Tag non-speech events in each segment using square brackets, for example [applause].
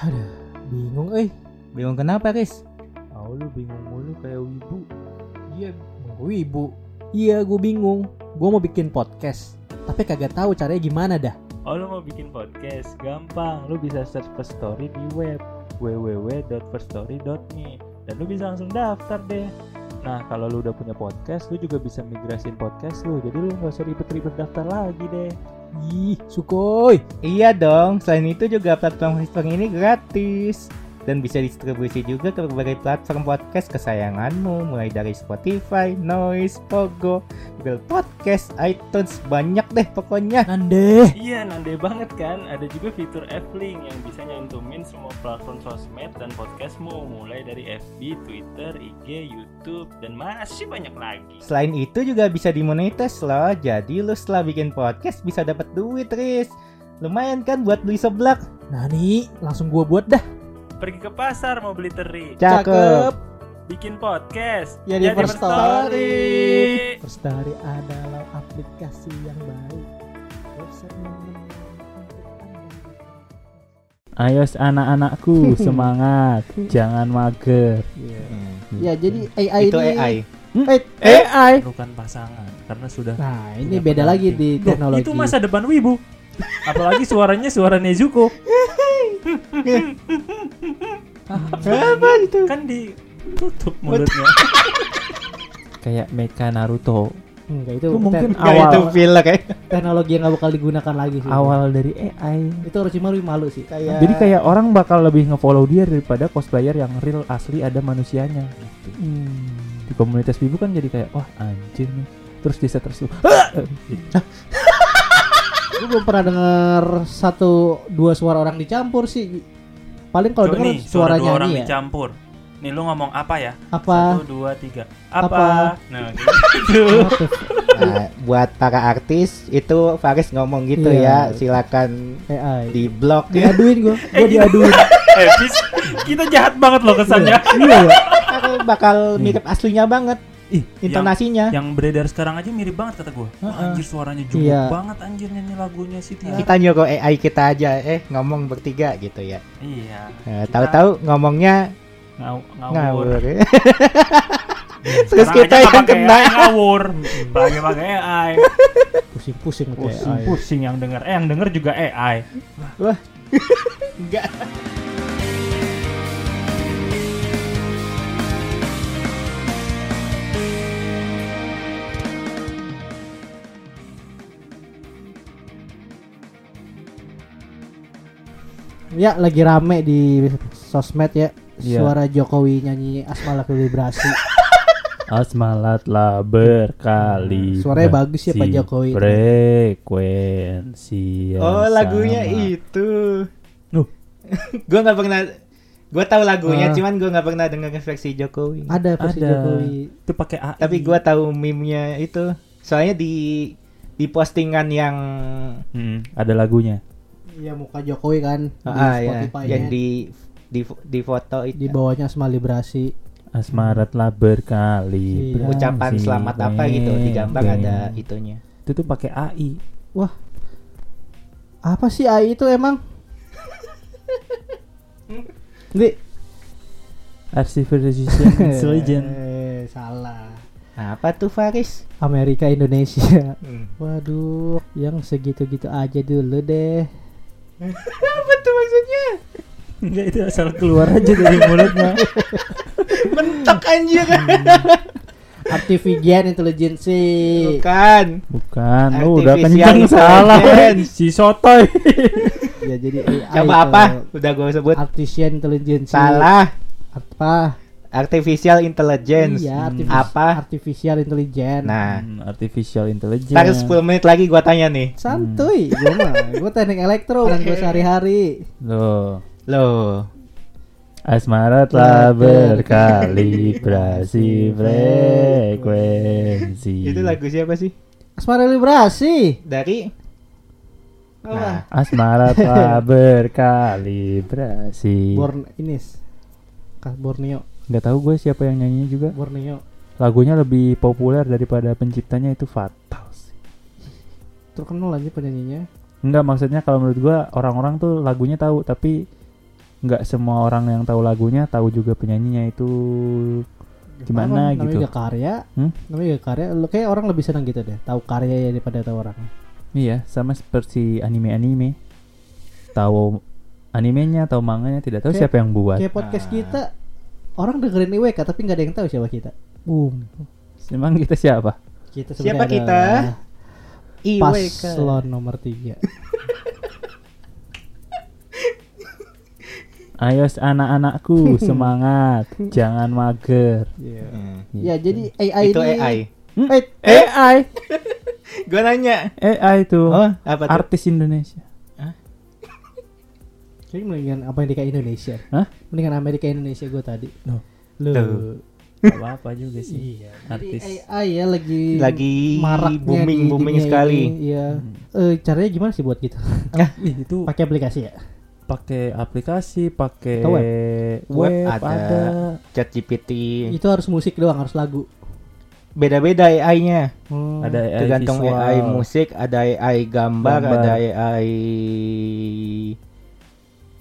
Aduh, bingung eh. Bingung kenapa, Riz? Oh, lu bingung mulu kayak wibu. Iya, wibu. Iya, gue bingung. Gue mau bikin podcast, tapi kagak tahu caranya gimana dah. Oh lu mau bikin podcast? Gampang, lu bisa search First Story di web www.firststory.me dan lu bisa langsung daftar deh. Nah kalau lu udah punya podcast, lu juga bisa migrasin podcast lu. Jadi lu nggak usah ribet-ribet daftar lagi deh. Ih, sukoi. Iya dong, selain itu juga platform hosting ini gratis dan bisa distribusi juga ke berbagai platform podcast kesayanganmu mulai dari Spotify, Noise, Pogo, Google Podcast, iTunes, banyak deh pokoknya. Nande. Iya, nande banget kan? Ada juga fitur F-Link yang bisa nyantumin semua platform sosmed dan podcastmu mulai dari FB, Twitter, IG, YouTube, dan masih banyak lagi. Selain itu juga bisa dimonetize loh, jadi lu setelah bikin podcast bisa dapat duit, Riz. Lumayan kan buat beli seblak? Nani, langsung gua buat dah. Pergi ke pasar mau beli teri, Cakep. bikin podcast. Ya, di Jadi First Story. First Story adalah aplikasi yang baik. Ayo anak-anakku [laughs] semangat, jangan mager. Ya, jadi AI itu ini AI. Eh, AI. Bukan pasangan, karena sudah. Nah, ini beda lagi pendamping. di teknologi. itu masa depan wibu. Apalagi suaranya suara Nezuko. Apa itu? Kan ditutup mulutnya. Kayak Mecha Naruto. Enggak itu, Itu mungkin awal itu filler kayak. teknologi yang nggak bakal digunakan lagi sih. awal dari AI. Itu Orochimaru malu sih. Kayak Jadi kayak orang bakal lebih ngefollow dia daripada cosplayer yang real asli ada manusianya. Gitu. Hmm. Di komunitas wibu kan jadi kayak wah anjir nih. Terus di terus tuh. [laughs] [laughs] Gue belum pernah denger satu dua suara orang dicampur sih. Paling kalau denger suara dua orang nyanyi ya. dicampur. Nih lu ngomong apa ya? Apa? Satu, dua, tiga. Apa? Apa? Nah, gitu. [laughs] Nah, buat para artis itu Faris ngomong gitu Iya. ya, silakan AI. di blog Diaduin gue, [laughs] gue Eh, gitu. diaduin. [laughs] eh, kita jahat banget loh kesannya. iya ya. Aku bakal mirip aslinya banget Ih, yang, intonasinya. yang beredar sekarang aja mirip banget kata gua. Wah, Heeh. anjir suaranya jumbo Iya. banget anjir nyanyi lagunya si Tiara. Kita nyuruh AI kita aja eh ngomong bertiga gitu ya. Iya. Nah, Kita tahu-tahu ngomongnya ngawur. ngawur. [laughs] Terus Sekarang kita yang kena. AI ngawur. Pakai pakai AI. Pusing-pusing pakai Pusing AI. pusing yang denger. Eh yang denger juga AI. [laughs] Enggak. Ya lagi rame di sosmed ya. Iya. Suara Jokowi nyanyi Asmala Vibrasi. [laughs] Asmalatlah berkali. Suaranya bagus ya, Pak Jokowi. Frekuensi. yang Oh, lagunya sama. itu. Nuh. [laughs] gua nggak pernah Gua tahu lagunya, Ah. cuman gua nggak pernah dengar versi Jokowi. Ada versi Ada. Jokowi. Itu pakai AI. Tapi gua tahu meme-nya itu. Soalnya di di postingan yang Hmm, ada lagunya. Iya muka Jokowi kan di ah ya, Spotify yang ya. di di di foto itu di bawahnya Asmala Vibrasi. Asmaratlah berkali. Iya. ucapan selamat apa gitu di gambar beng. ada itunya. Itu tuh pakai AI. Apa sih AI itu emang? [laughs] Di Artificial Intelligence. [laughs] Eh, salah. Apa tuh Faris? Amerika Indonesia. Hmm. Waduh, yang segitu-gitu aja dulu deh. [laughs] Apa tuh maksudnya? Enggak itu asal keluar aja dari mulutnya. [laughs] Mentok anjir. Artificial Intelligence. Bukan. Bukan, lu udah Artificial kenceng salah. Si sotoy. Ya jadi AI Coba apa? Udah gue sebut. Artificial Intelligence. Salah. Apa? Artificial intelligence. Iya, Hmm. artific- Apa? Artificial Intelligence. Nah, Hmm, artificial intelligence. ntar 10 menit lagi gua tanya nih. Santuy, gua mah, gua teknik elektro kan gua sehari-hari. Loh, Loh, asmara telah berkalibrasi frekuensi. itu lagu siapa sih? Asmara Vibrasi. Dari Apa? Asmara telah [laughs] berkalibrasi. Born Inis. Borneo, Gak tahu gue siapa yang nyanyinya juga. Borneo. Lagunya lebih populer daripada penciptanya itu fatal sih. Terkenal aja penyanyinya. Enggak maksudnya kalau menurut gua orang-orang tuh lagunya tahu tapi nggak semua orang yang tahu lagunya tahu juga penyanyinya itu Gimana namanya gitu? juga karya Hmm? namanya juga karya kayak orang lebih senang gitu deh tahu karya ya daripada tahu orang iya sama seperti anime-anime tahu animenya tahu manganya tidak tahu Kayak- siapa yang buat kayak podcast Ah. kita orang dengerin IWK tapi nggak ada yang tahu siapa kita boom emang kita siapa kita Siapa kita? IWK. paslon nomor tiga [laughs] ayo anak-anakku semangat [laughs] jangan mager Hmm. ya jadi AI Itu ini AI. Hmm? Eh, AI [laughs] Gua nanya. AI tuh Oh, apa tuh? artis Indonesia Kayaknya mendingan apa yang kayak Indonesia Hah? mendingan Amerika Indonesia gue tadi Loh. Loh. Tuh. apa apa juga sih Iya. artis Jadi AI ya lagi Lagi maraknya booming- di booming sekali. ini. Iya. Eh, caranya gimana sih buat gitu? Ih, itu Pakai aplikasi ya? pakai aplikasi pakai Atau web, Web ada. ada. Chat GPT. Itu harus musik doang, harus lagu. Beda-beda AI-nya. Hmm. ada AI Tergantung visual. AI musik, ada AI gambar, Gambar. ada AI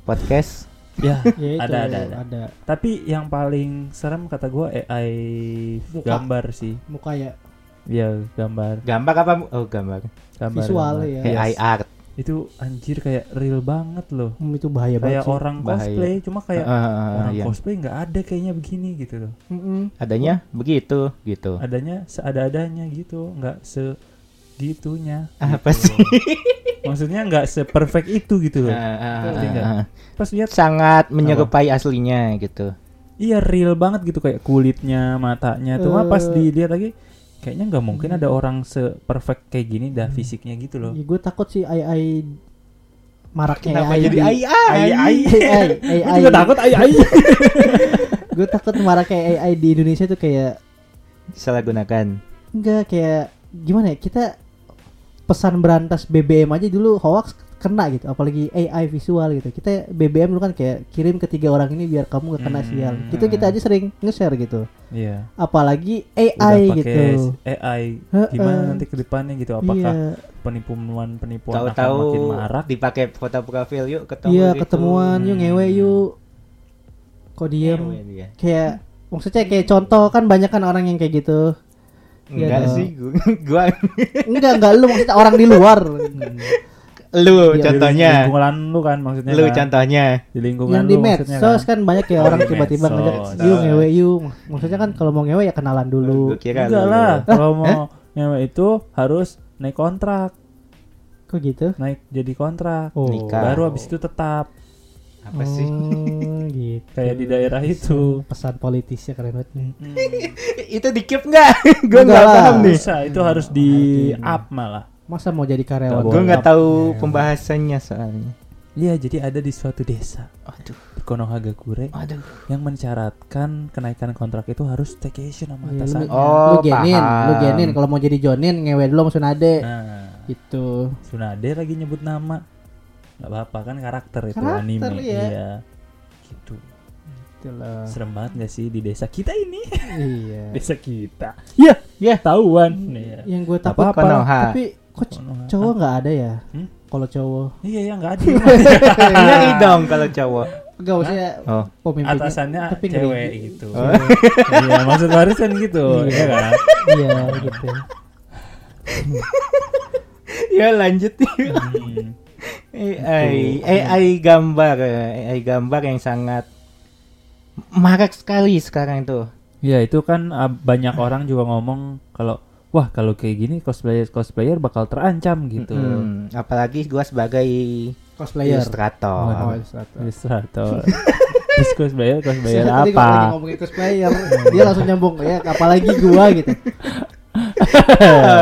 podcast. ya [laughs] Ya, itu, ada, ada ada ada. tapi yang paling serem kata gua AI Muka. gambar sih Muka ya ya gambar Gambar apa? Oh, gambar. gambar visual gambar. ya. AI Yes. art. itu anjir kayak real banget loh Hmm, itu bahaya kayak banget sih. orang Bahaya. cosplay cuma kayak ah, orang iya. cosplay nggak ada kayaknya begini gitu loh Mm-mm. Adanya begitu, gitu. adanya seada-adanya gitu nggak segitunya Apa gitu. sih? [laughs] maksudnya nggak seperfect itu gitu loh ah, nggak? ah. pas lihat Sangat menyerupai aslinya gitu. iya real banget gitu kayak kulitnya matanya cuma pas Eh. dilihat lagi kayaknya nggak mungkin ada orang seperfect kayak gini dah fisiknya gitu loh Ya, gue takut sih AI maraknya Kenapa AI jadi di- AI? AI AI AI [laughs] Gua juga takut AI AI [laughs] gue takut maraknya AI di Indonesia tuh kayak Salah gunakan. enggak kayak gimana ya kita pesan berantas BBM aja dulu hoax kena gitu apalagi AI visual gitu. Kita BBM dulu kan kayak kirim ke tiga orang ini biar kamu gak kena Hmm. sial. itu kita aja sering nge-share gitu. Iya. Apalagi udah AI pakai gitu. AI gimana nanti ke depannya gitu? Apakah iya. penipuan penipuan akan Tahu-tahu makin marak? dipakai foto profil yuk ketemu iya gitu. ketemuan yuk Hmm. ngewe yuk. Kok diem? Kayak maksudnya kayak contoh kan banyak kan orang yang kayak gitu Enggak dong. sih, gua, [laughs] gua enggak enggak lu maksudnya orang di luar. Lu Iya, contohnya. di lingkungan lu kan maksudnya Lu kan? contohnya. di lingkungan yang lu di maksudnya medsos kan banyak ya Oh, orang tiba-tiba ngajak yuk ngewe yuk maksudnya kan kalau mau ngewe ya kenalan dulu. Enggak lah kalau mau nyewa itu harus naik kontrak. Kok gitu? Naik jadi kontrak. Oh. Nikah. baru habis itu tetap Apa sih? Oh, gitu kayak di daerah itu pesan politisnya keren banget nih Hmm. [laughs] itu di keep enggak? [laughs] gua Enggak enggak lah. paham nih. bisa itu harus di Harus di- up malah masa mau jadi karyawan Nggak Gua boleh. enggak tahu Iya. pembahasannya soalnya. Iya, jadi ada di suatu desa Aduh, di Konohagakure aduh. yang mencaratkan kenaikan kontrak itu harus staycation sama Iya, lu, atasannya. Oh, lu genin paham. lu genin kalau mau jadi jonin ngewe dulu sama Sunade Nah, gitu Tsunade lagi nyebut nama. Nggak apa-apa kan karakter itu Karakter, anime. iya. Iya. Gitu. itulah Serem banget gak sih di desa kita ini? [laughs] iya desa kita. Iya, ya tahuan. Iya. yang gue takut apa-apa. Konoha. tapi kok Konoha. cowok nggak ada ya Hmm? kalau cowok Iya, ya nggak [laughs] ada. Ngeri dong kalau cowok. Enggak maksudnya Oh. pemimpinnya Atasannya tapi ngeri. cewek gitu. Oh. [laughs] Iya, maksud Waris kan gitu, ya kan? iya gitu ya lanjut. Hmm. AI, AI gambar, AI gambar yang sangat marak sekali sekarang itu. Ya itu kan uh, banyak orang juga ngomong kalau wah kalau kayak gini cosplayer cosplayer bakal terancam gitu. Hmm, apalagi gua sebagai cosplayer ilustrator. Oh, ilustrator. Ilustrator. [laughs] Terus cosplayer cosplayer Tadi apa? ngomongin cosplayer dia langsung nyambung ya apalagi gua gitu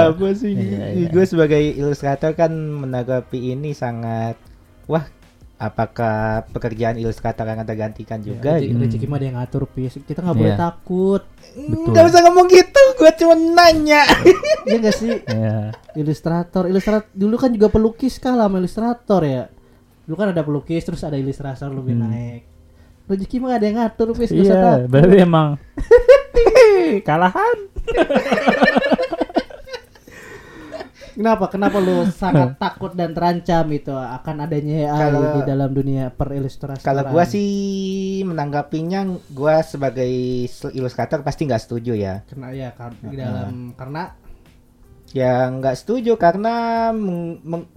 Apa sih? Iya, iya. Gue sebagai ilustrator kan menanggapi ini sangat wah apakah pekerjaan ilustrator akan tergantikan juga rezeki, gitu. rezeki mah ada yang ngatur pis kita nggak boleh Iya. takut Betul. Gak usah ngomong gitu, gue cuma nanya. ya nggak sih Ya. ilustrator ilustrator dulu kan juga pelukis kalah sama ilustrator ya dulu kan ada pelukis terus ada ilustrator lebih Hmm. naik rezeki mah nggak ada yang ngatur pis nggak Iya, takut. berarti emang [laughs] kalahan. [laughs] Kenapa? Kenapa lu [laughs] sangat takut dan terancam itu akan adanya AI Kalau- di dalam dunia perilustrasi? Kalau gua sih menanggapinya gua sebagai ilustrator pasti nggak setuju ya. kena ya kar- di dalam karena Ya nggak setuju karena meng- meng-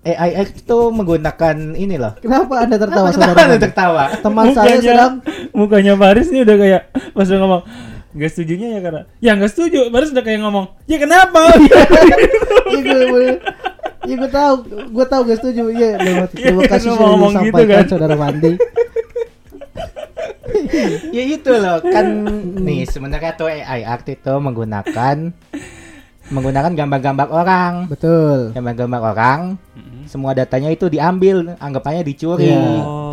AI itu menggunakan ini loh. kenapa Anda tertawa Kenapa saudara? Anda tertawa? Teman saya Mukanya- sedang Mukanya Baris nih udah kayak pas ngomong Gak setujunya ya karena Ya gak setuju Baris udah kayak ngomong Ya kenapa [laughs] Iya gue Iya gue tahu, gue tahu gak setuju. Iya, terima terima Iya, kasih sudah mau ngomong gitu disampaikan kan. saudara Mandi. [laughs] ya itu loh kan nih sebenarnya tuh AI art itu menggunakan menggunakan gambar-gambar orang Betul. gambar-gambar orang semua datanya itu diambil anggapannya dicuri Iya. Oh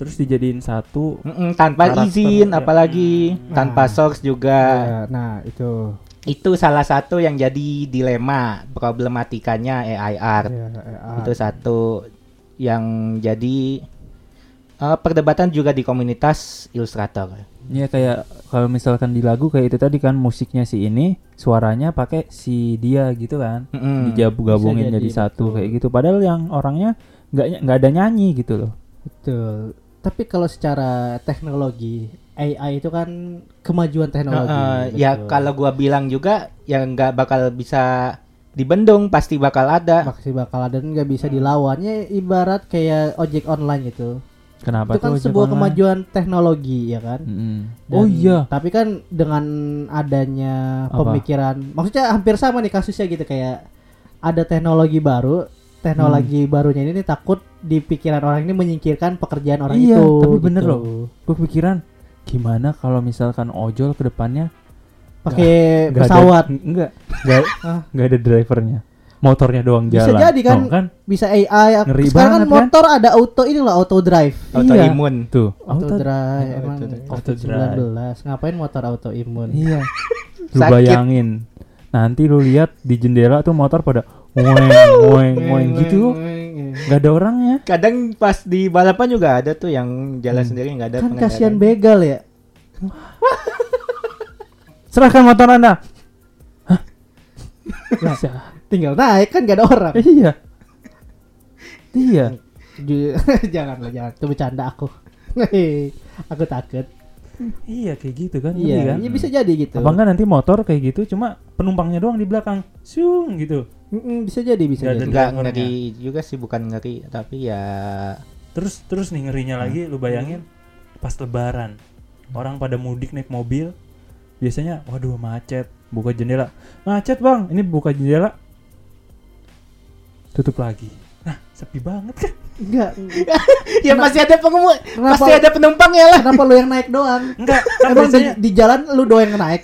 Terus dijadiin satu Mm-mm, tanpa Karakter, izin ya. apalagi Hmm. tanpa Nah. source juga Ya, nah, itu. itu salah satu yang jadi dilema problematikanya AI art Ya, itu satu yang jadi eh, perdebatan juga di komunitas ilustrator Ya kayak kalau misalkan di lagu kayak itu tadi kan musiknya si ini suaranya pakai si dia gitu kan Mm-mm. digabung-gabungin Bisa jadi, jadi, satu betul. kayak gitu padahal yang orangnya nggak nggak ada nyanyi gitu loh Betul. Tapi kalau secara teknologi AI itu kan kemajuan teknologi. Heeh, ya betul. kalau gua bilang juga yang nggak bakal bisa dibendung pasti bakal ada Maksi bakal ada dan nggak bisa dilawannya ibarat kayak ojek online gitu. kenapa itu kan sebuah online? kemajuan teknologi ya kan. Mm-mm. Dan- oh iya Tapi kan dengan adanya Apa? pemikiran, maksudnya hampir sama nih kasusnya gitu kayak ada teknologi baru, teknologi Hmm. barunya ini takut di pikiran orang ini menyingkirkan pekerjaan orang Iya, itu. tapi bener gitu. loh. gue kepikiran gimana kalau misalkan ojol ke depannya Pakai nggak ada- pesawat enggak nggak Ah. ada drivernya motornya doang Bisa jalan jadi kan. Oh, kan bisa AI. Ngeri Sekarang kan banget kan? motor ada auto ini loh, auto drive. autoimun tuh Auto, auto drive Auto emang drive. auto Auto drive. 19 ngapain motor autoimun iya [laughs] lu bayangin nanti lu lihat di jendela tuh motor pada weng weng weng gitu. nggak ada orangnya. Kadang pas di balapan juga ada tuh yang jalan Hmm. sendiri nggak ada kan kasihan begal ya. [laughs] Serahkan motor anda. Hah? Bisa. tinggal naik kan gak ada orang. Iya. Iya. Ju- [laughs] jangan lah jangan. Itu bercanda aku. Aku takut. Iya kayak gitu kan. Iya ngerti kan? iya bisa jadi gitu. Apa enggak nanti motor kayak gitu cuma penumpangnya doang di belakang. Sung gitu Mm-mm, bisa jadi bisa Nggak ada jadi nggak ngeri juga sih bukan ngeri tapi ya terus terus nih ngerinya lagi lu bayangin pas lebaran orang pada mudik naik mobil biasanya waduh macet buka jendela. Macet bang ini buka jendela tutup lagi. Nah sepi banget kan? Enggak [laughs] ya masih ada pengemudi pasti ada penumpang ya lah. Kenapa lu yang naik doang? Enggak kan emang di, biasanya di jalan lu doang yang naik?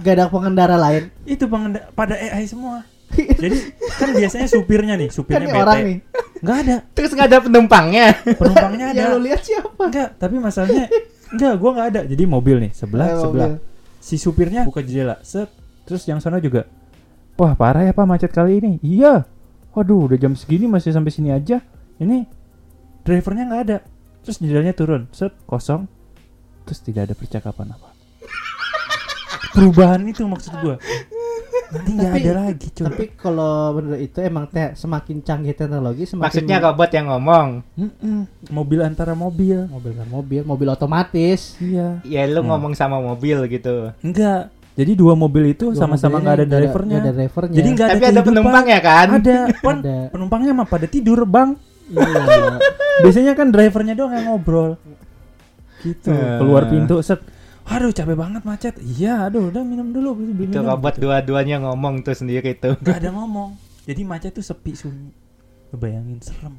Gak ada pengendara lain? Itu pengenda- pada AI semua [laughs] jadi kan biasanya supirnya nih kan supirnya bete. orang nih. Nggak ada. Terus nggak ada penumpangnya. Penumpangnya [laughs] ada. ya lu lihat siapa? Enggak tapi masalahnya enggak gua nggak ada. Jadi mobil nih sebelah Eh, sebelah. Mobil. si supirnya buka jendela set. Terus yang sana juga. Wah parah ya pak macet kali ini. Iya. Waduh udah jam segini masih sampai sini aja. Ini drivernya nggak ada. Terus jendelanya turun set kosong. Terus tidak ada percakapan apa perubahan itu maksud gua nanti nggak Tapi- ada lagi cuy. tapi kalau menurut itu emang te- semakin canggih teknologi semakin maksudnya robot yang ngomong. Mm-mm. mobil antara mobil. Mobil kan mobil mobil otomatis. Iya. Ya lu Hmm. ngomong sama mobil gitu. Enggak jadi dua mobil itu Dua sama-sama nggak ada drivernya. ada drivernya. Jadi nggak ada tapi ada penumpang ya kan? Ada. [laughs] Pan, Ada. penumpangnya mah pada tidur bang. Iya. [laughs] Biasanya kan drivernya doang yang ngobrol. Gitu. Eh. keluar pintu set aduh capek banget macet. Iya aduh udah minum dulu beli itu minum. robot dua-duanya ngomong tuh sendiri tuh. Nggak ada ngomong. Jadi macet tuh sepi sunyi. Lu bayangin serem.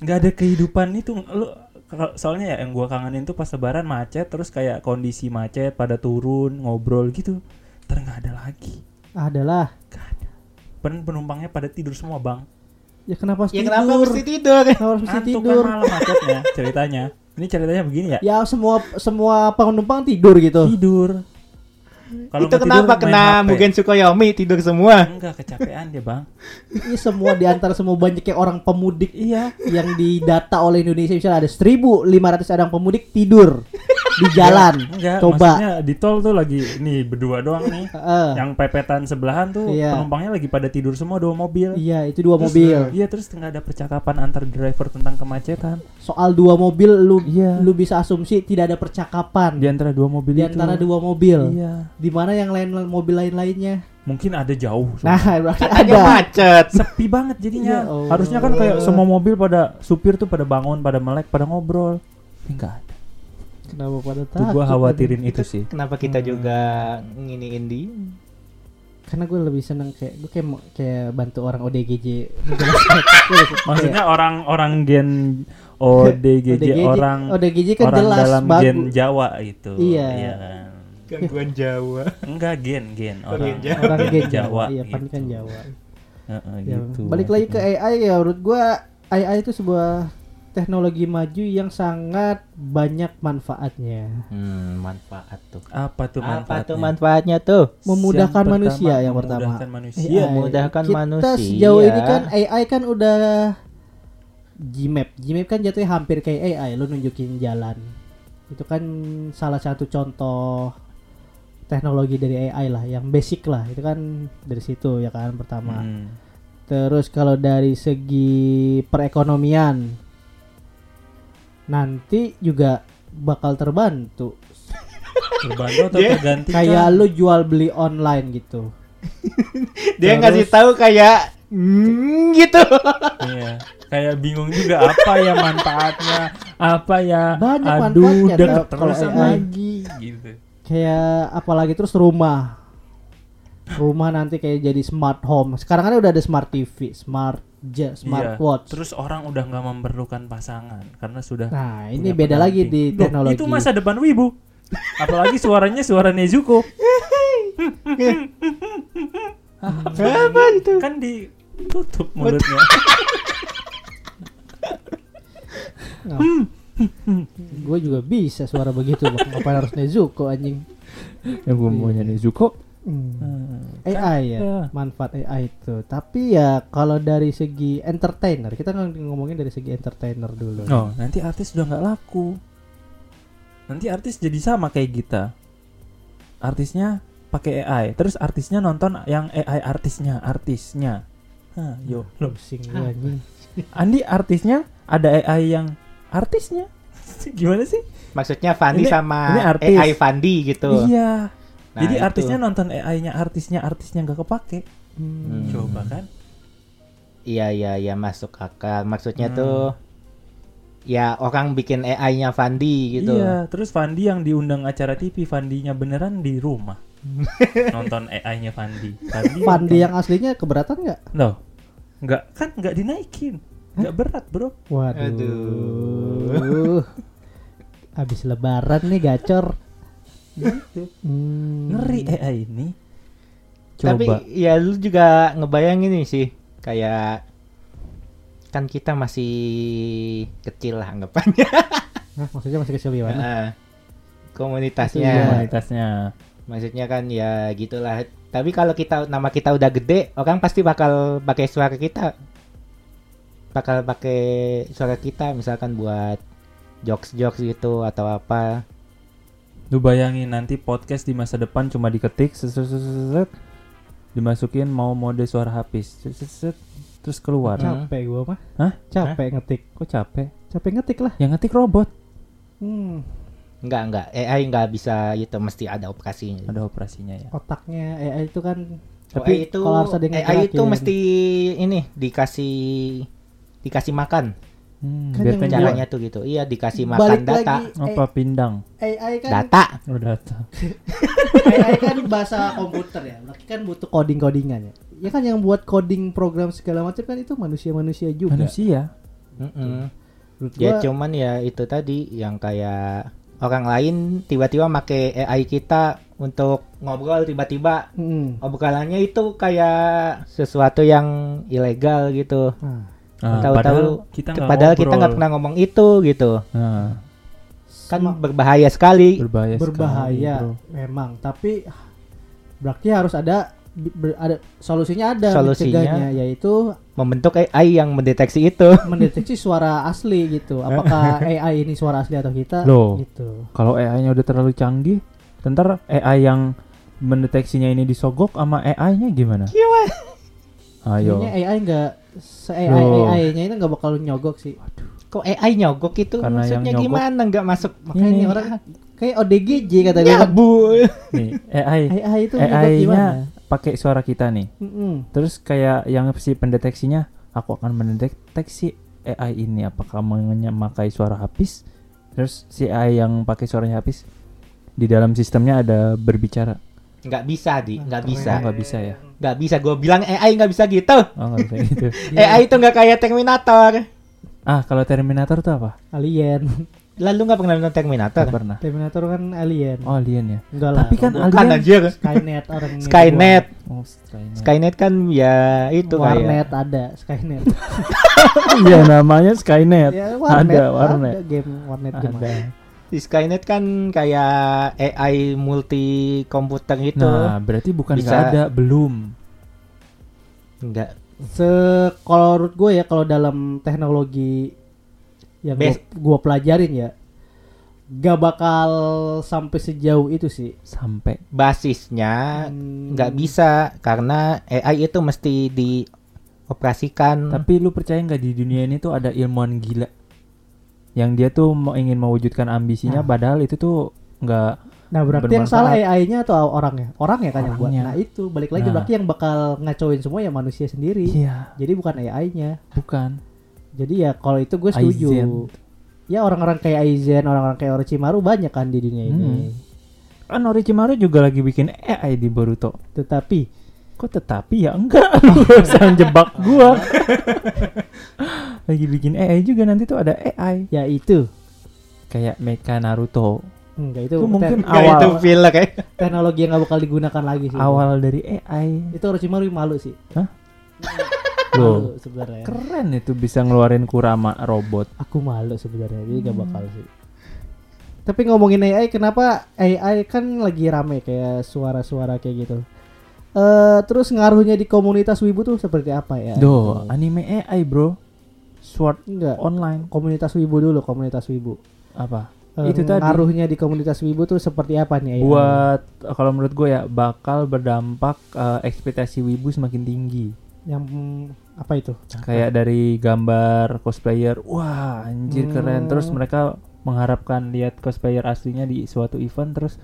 Nggak ada kehidupan itu. Lu kalau- soalnya ya yang gua kangenin tuh pas lebaran macet terus kayak kondisi macet pada turun ngobrol gitu. Terus nggak ada lagi. Adalah. Nggak ada. Pen- penumpangnya pada tidur semua bang. Ya kenapa harus ya tidur? kenapa mesti tidur? Kenapa harus mesti Ngantuk tidur? kan malam macetnya ceritanya ini ceritanya begini ya? Ya semua semua penumpang tidur gitu. Tidur. Kalau itu tidur, kenapa main kena HP. Mugen Tsukuyomi tidur semua? Enggak kecapean dia bang. Ini semua di antara semua banyaknya orang pemudik iya. yang didata oleh Indonesia. Misalnya ada 1500 orang pemudik tidur di jalan. Enggak, Coba. maksudnya di tol tuh lagi nih berdua doang nih. [laughs] Heeh. yang pepetan sebelahan tuh Iya. penumpangnya lagi pada tidur semua dua mobil. Iya, itu dua Terus- mobil. Iya, terus nggak ada percakapan antar driver tentang kemacetan. Soal dua mobil lu Iya. lu bisa asumsi tidak ada percakapan Di antara dua mobil di itu. antara dua mobil. Iya. Di mana yang lain mobil lain-lainnya? Mungkin ada jauh. Nah, [laughs] berarti ada. macet. sepi banget jadinya. Ya Allah. Harusnya kan kayak semua mobil pada supir tuh pada bangun, pada melek, pada ngobrol. Enggak. Kenapa pada Tuh takut? gua khawatirin itu sih. Kenapa kita juga nginiin di? Karena gue lebih seneng kayak gue kayak mau- kayak bantu orang ODGJ. [laughs] Maksudnya orang-orang gen ODGJ, orang ODGJ kan orang jelas dalam bagus. gen Jawa itu. Iya. kan. Gangguan Jawa. Enggak gen gen orang gen Jawa. orang gen Jawa. Iya, gitu. pan kan Jawa. Heeh, Ya, gitu. balik lagi ke. AI ya menurut gua AI itu sebuah teknologi maju yang sangat banyak manfaatnya. Hmm, manfaat tuh. apa tuh Apa manfaatnya? tuh manfaatnya tuh? Memudahkan Yang manusia pertama, yang pertama. memudahkan manusia. Iya, memudahkan Kita manusia. sejauh ini kan AI kan udah Gmap. Gmap kan jatuhnya hampir kayak AI, lu nunjukin jalan. Itu kan salah satu contoh teknologi dari AI lah, yang basic lah. Itu kan dari situ ya kan pertama. Hmm. Terus kalau dari segi perekonomian nanti juga bakal terbantu. Terbantu atau Dia tergantikan? Kayak lu jual beli online gitu. Dia Terus- ngasih tahu kayak mm, gitu. Iya. Kayak bingung juga apa ya manfaatnya, apa ya. Banyak Aduh, manfaatnya deket AI. lagi gitu. Kayak apalagi terus rumah. Rumah nanti kayak jadi smart home. Sekarang kan udah ada smart TV, smart ja, smart Iya. watch. Terus orang udah nggak memerlukan pasangan karena sudah Nah, ini beda lagi di teknologi. Itu masa depan wibu. Apalagi suaranya suara Nezuko. Apa itu? Kan ditutup mulutnya. [laughs] Gue juga bisa suara begitu, Bang. Ngapain harus Nezuko anjing? ya gue maunya Nezuko. Hmm. AI ya, Ya. manfaat AI itu. Tapi ya kalau dari segi entertainer, kita ng- ngomongin dari segi entertainer dulu. Oh, nanti artis udah nggak laku. Nanti artis jadi sama kayak kita. Artisnya pakai AI, terus artisnya nonton yang AI artisnya, artisnya. Hah, yo, lo. Anjing. Andi artisnya ada AI yang artisnya. [laughs] Gimana sih? Maksudnya Fandi Ini- sama ini artis. AI Fandi gitu. Iya. Nah, jadi itu. artisnya nonton AI-nya, artisnya, artisnya nggak kepake. Hmm. Coba kan? Iya iya iya masuk akal. Maksudnya Hmm. tuh ya orang bikin AI-nya Fandi gitu. Iya, terus Fandi yang diundang acara TV, Fandinya beneran di rumah. [laughs] nonton AI-nya Fandi. Fandi, yang aslinya keberatan nggak? Loh, nggak kan nggak dinaikin, nggak berat bro. Waduh. Aduh. [laughs] Habis lebaran nih gacor. Gitu. Hmm. Ngeri AI ini. Tapi Coba. ya lu juga ngebayangin nih sih kayak kan kita masih kecil lah anggapannya. Hah, maksudnya masih kecil gimana? Heeh. Itu komunitasnya. komunitasnya. Maksudnya kan ya gitulah. Tapi kalau kita nama kita udah gede, orang pasti bakal pakai suara kita. Bakal pakai suara kita misalkan buat jokes-jokes gitu atau apa. Lu bayangin nanti podcast di masa depan cuma diketik set, set, set, set, set, dimasukin mau mode suara habis set, set, set, terus keluar. Capek gua mah. Hah? Capek ngetik. Kok capek? Capek ngetik lah. Yang ngetik robot. Hmm. Enggak, enggak. AI enggak bisa itu mesti ada operasinya. Ada operasinya ya. Otaknya AI itu kan Tapi tapi itu kalau harus ada yang AI itu mesti ini dikasih dikasih makan. Hmm, Kan biar yang Caranya tuh gitu. Iya, dikasih makan balik data. lagi apa pindang? AI kan Data. Oh, data. [laughs] AI kan bahasa komputer ya. Berarti kan butuh coding-codingan ya. Ya kan yang buat coding program segala macam kan itu manusia-manusia juga. Manusia. Mm-mm. Menurut Ya gua, cuman ya itu tadi yang kayak orang lain tiba-tiba make AI kita untuk ngobrol tiba-tiba hmm. obrolannya itu kayak sesuatu yang ilegal gitu. Nah, Ah, Tahu-tahu padahal kita nggak Padahal kita nggak ngobrol. pernah ngomong itu gitu. Nah, Kan berbahaya sekali. berbahaya, berbahaya sekali, bro. memang, tapi berarti harus ada ber- ada solusinya ada Solusinya? yaitu Membentuk AI yang mendeteksi itu. [laughs] mendeteksi suara asli gitu. Apakah [laughs] AI ini suara asli atau kita? Loh. Gitu. Kalau AI-nya udah terlalu canggih, ntar AI yang mendeteksinya ini disogok sama AI-nya gimana? Ayo. Kayaknya AI nggak AI. AI-nya itu nggak bakal nyogok sih. Kok AI nyogok itu Karena yang maksudnya nyogok- gimana nggak masuk Makanya Ini. orang kayak ODGJ kata gue ya bu Nih, AI AI itu AI-nya gimana? pakai suara kita nih. Mm-mm. Terus kayak yang si pendeteksinya, aku akan mendeteksi AI ini apakah memakai suara habis. Terus si AI yang pakai suaranya habis di dalam sistemnya ada berbicara. nggak bisa di nggak bisa Oh, nggak bisa ya? Nggak bisa gue bilang AI nggak bisa gitu Oh, nggak bisa gitu. [laughs] AI itu nggak kayak Terminator Ah, kalau Terminator tuh apa? Alien. lalu nggak pernah nonton Terminator Nggak pernah. Terminator kan alien. Oh, alien ya. Enggak lah. Tapi kan bukan alien anjir Skynet orang ini Skynet Oh, Skynet. Skynet kan ya itu Warnet kayak ada Skynet. [laughs] Iya, namanya Skynet. ya, Warnet. Ada Warnet. Ada game Warnet game. Ada. Di Skynet kan kayak AI multi komputer gitu Nah, berarti bukan nggak Bisa- ada, belum. nggak Se kalau menurut gue ya kalau dalam teknologi yang gua, Bes- gua pelajarin ya gak bakal sampai sejauh itu sih. Sampai. basisnya Hmm, nggak bisa karena AI itu mesti dioperasikan Tapi lu percaya nggak di dunia ini tuh ada ilmuwan gila yang dia tuh mau ingin mewujudkan ambisinya Nah. padahal itu tuh nggak Nah berarti yang salah bermanfaat. AI-nya atau orangnya? Orangnya kan yang buat. Orangnya. Nah itu balik lagi Nah. berarti yang bakal ngacoin semua ya manusia sendiri. iya Jadi bukan AI-nya. bukan Jadi ya kalau itu gue setuju. Aizen. Ya orang-orang kayak Aizen, orang-orang kayak Orochimaru banyak kan di dunia ini. Hmm. kan Orochimaru juga lagi bikin AI di Boruto Tetapi kok tetapi ya enggak [laughs] lu jangan jebak gua lagi bikin AI juga nanti tuh ada AI ya itu kayak Mecha Naruto enggak itu, Itu mungkin awal- itu filler kayak [laughs] teknologi yang nggak bakal digunakan lagi sih. awal dari AI Itu Orochimaru malu sih. loh Malu sebenarnya. keren itu bisa ngeluarin Kurama robot Aku malu sebenarnya, jadi gak Hmm. bakal sih. Tapi ngomongin AI, kenapa AI kan lagi rame kayak suara-suara kayak gitu. Eh terus ngaruhnya di komunitas wibu tuh seperti apa ya? Duh, anime AI bro Sword Enggak. online Komunitas wibu dulu, komunitas wibu. apa? Eh, Itu tadi. ngaruhnya di komunitas wibu tuh seperti apa nih? Buat kalau menurut gue ya bakal berdampak eh, ekspektasi wibu semakin tinggi. yang apa itu? Kayak dari gambar cosplayer, wah anjir keren. Hmm. Terus mereka mengharapkan lihat cosplayer aslinya di suatu event terus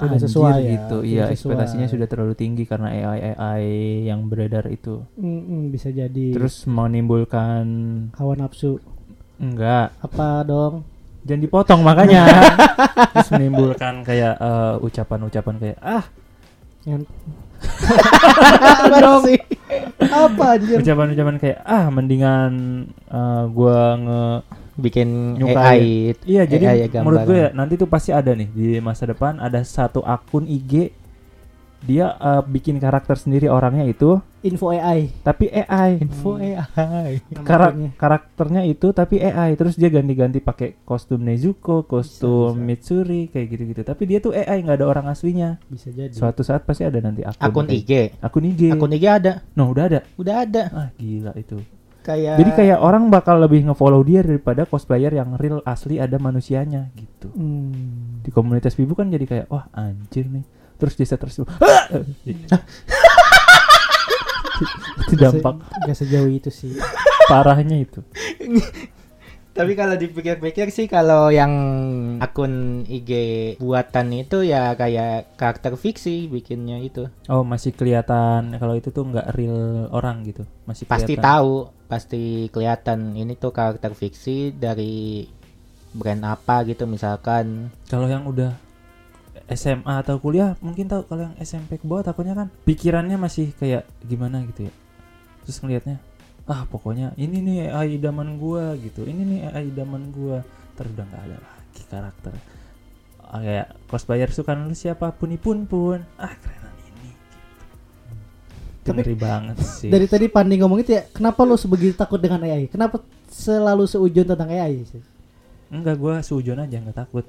Tidak anjir sesuai ya, gitu. Iya, ekspektasinya sudah terlalu tinggi karena AI AI yang beredar itu. Mm, mm, bisa jadi Terus menimbulkan hawa nafsu. enggak Apa dong? jangan dipotong makanya [laughs] terus menimbulkan kayak eh, ucapan-ucapan kayak ah Yang [laughs] apa dong? apa anjir? ucapan-ucapan kayak ah mendingan eh, gua nge bikin Nyukain. AI iya jadi AI gambaran. menurut gue ya nanti tuh pasti ada nih di masa depan ada satu akun IG dia eh, bikin karakter sendiri orangnya itu. Info AI. tapi AI info AI Kara- namanya. karakternya itu tapi AI terus dia ganti-ganti pakai kostum Nezuko kostum bisa. Mitsuri kayak gitu-gitu. Tapi dia tuh AI nggak ada orang aslinya. Bisa jadi. suatu saat pasti ada nanti akun akun IG akun IG akun IG ada? No udah ada. Udah ada. Ah gila itu kayak jadi kayak orang bakal lebih ngefollow dia daripada cosplayer yang real asli ada manusianya gitu. Hmm. di komunitas wibu kan jadi kayak wah anjir nih. Terus dia terus [laughs] itu. Dampak. Gak sejauh itu sih. parahnya itu [laughs] Tapi kalau dipikir-pikir sih kalau yang akun IG buatan itu ya kayak karakter fiksi bikinnya itu. oh masih kelihatan kalau itu tuh nggak real orang gitu masih Pasti kelihatan. tahu, pasti kelihatan ini tuh karakter fiksi dari brand apa gitu misalkan. kalau yang udah SMA atau kuliah mungkin tahu kalau yang SMP ke bawah takutnya kan pikirannya masih kayak gimana gitu ya terus ngelihatnya ah pokoknya ini nih AI idaman gua gitu ini nih AI idaman gua terus udah nggak ada lagi karakter Ah, kayak cosplayer suka lu siapa pun pun pun ah kerenan ini gitu. Itu Tapi ngeri banget sih Dari tadi Pandi ngomong itu ya, kenapa lu sebegitu takut dengan AI? Kenapa selalu seujun tentang AI sih? Enggak, gua seujon aja nggak takut.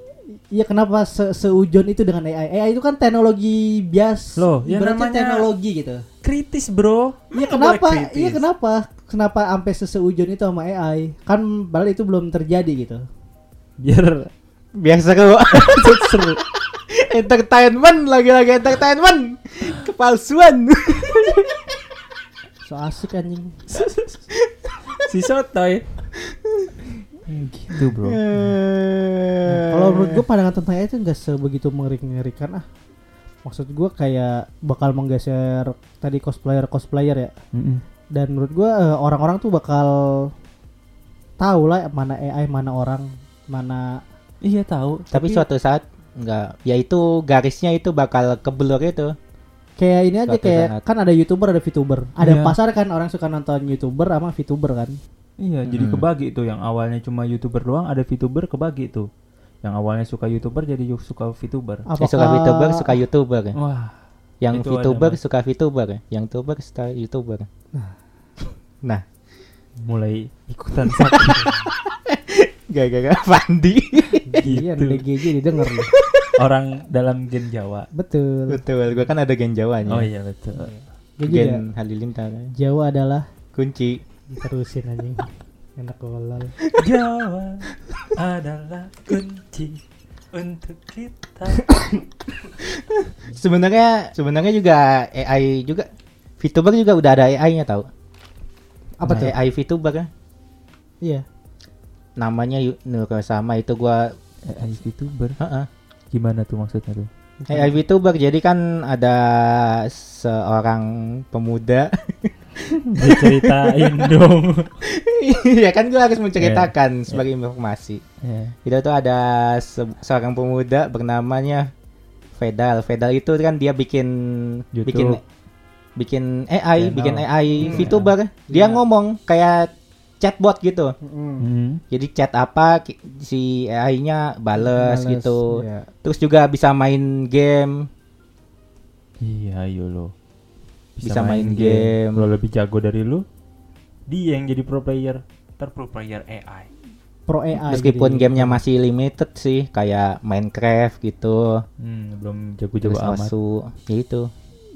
Iya kenapa se seujon itu dengan AI? AI itu kan teknologi bias. Loh, ya ibaratnya namanya- teknologi gitu. Kritis, Bro. Iya kenapa? Iya kenapa? Kenapa sampai seseujon itu sama AI? Kan padahal itu belum terjadi gitu. Biar Biar seru. [laughs] seru. entertainment lagi-lagi entertainment. Kepalsuan. [laughs] So asik anjing. si sotoy. Gitu, Bro. Kalau menurut gue pandangan tentang itu nggak sebegitu mengerikan ah. Maksud gue kayak bakal menggeser tadi cosplayer cosplayer ya. Mm-mm. Dan menurut gue eh, orang-orang tuh bakal tahu lah mana AI mana orang mana Iya tahu. Tapi suatu saat enggak, ya itu garisnya itu bakal keblur itu. kayak ini aja Suatu kayak saat. kan ada youtuber ada VTuber ada Iya. pasar kan orang suka nonton youtuber sama VTuber kan Iya, jadi Hmm. kebagi itu yang awalnya cuma YouTuber doang, ada VTuber kebagi itu. Yang awalnya suka YouTuber jadi suka VTuber. Eh, suka VTuber, suka YouTuber. Wah, Yang Itu VTuber suka VTuber, yang YouTuber suka YouTuber. Nah, [laughs] mulai ikutan sakit. [laughs] gara-gara Fandi. iya gitu. DGJ didengar loh Orang dalam gen Jawa. betul Betul, gua kan ada gen Jawanya. Oh iya betul. Ya? Gen Halilintar. Jawa adalah Kunci. Terusin anjing enak kolal Jawa adalah kunci untuk kita. Sebenarnya sebenarnya juga AI juga VTuber juga udah ada AI-nya tahu. apa tuh AI VTuber kan? iya Namanya Nur sama itu gua AI VTuber. Heeh. Gimana tuh maksudnya tuh? AI VTuber jadi kan ada seorang pemuda [laughs] Diceritain [laughs] dong. ya kan gua harus menceritakan sebagai informasi. Ya. Itu tuh ada se- seorang pemuda bernamanya Fedal. Fedal itu kan dia bikin YouTube. bikin bikin AI, Channel. bikin AI Hmm. VTuber. Dia Iya. ngomong kayak chatbot gitu. Mm. Jadi chat apa si AI-nya bales, gitu. iya. Terus juga bisa main game. Iya, ayo Bisa main game. Lo lebih jago dari lu. Dia yang jadi pro player. Ter pro player AI. pro AI Meskipun jadi. gamenya masih limited sih, kayak Minecraft gitu, Hmm, belum jago-jago amat. asu, gitu.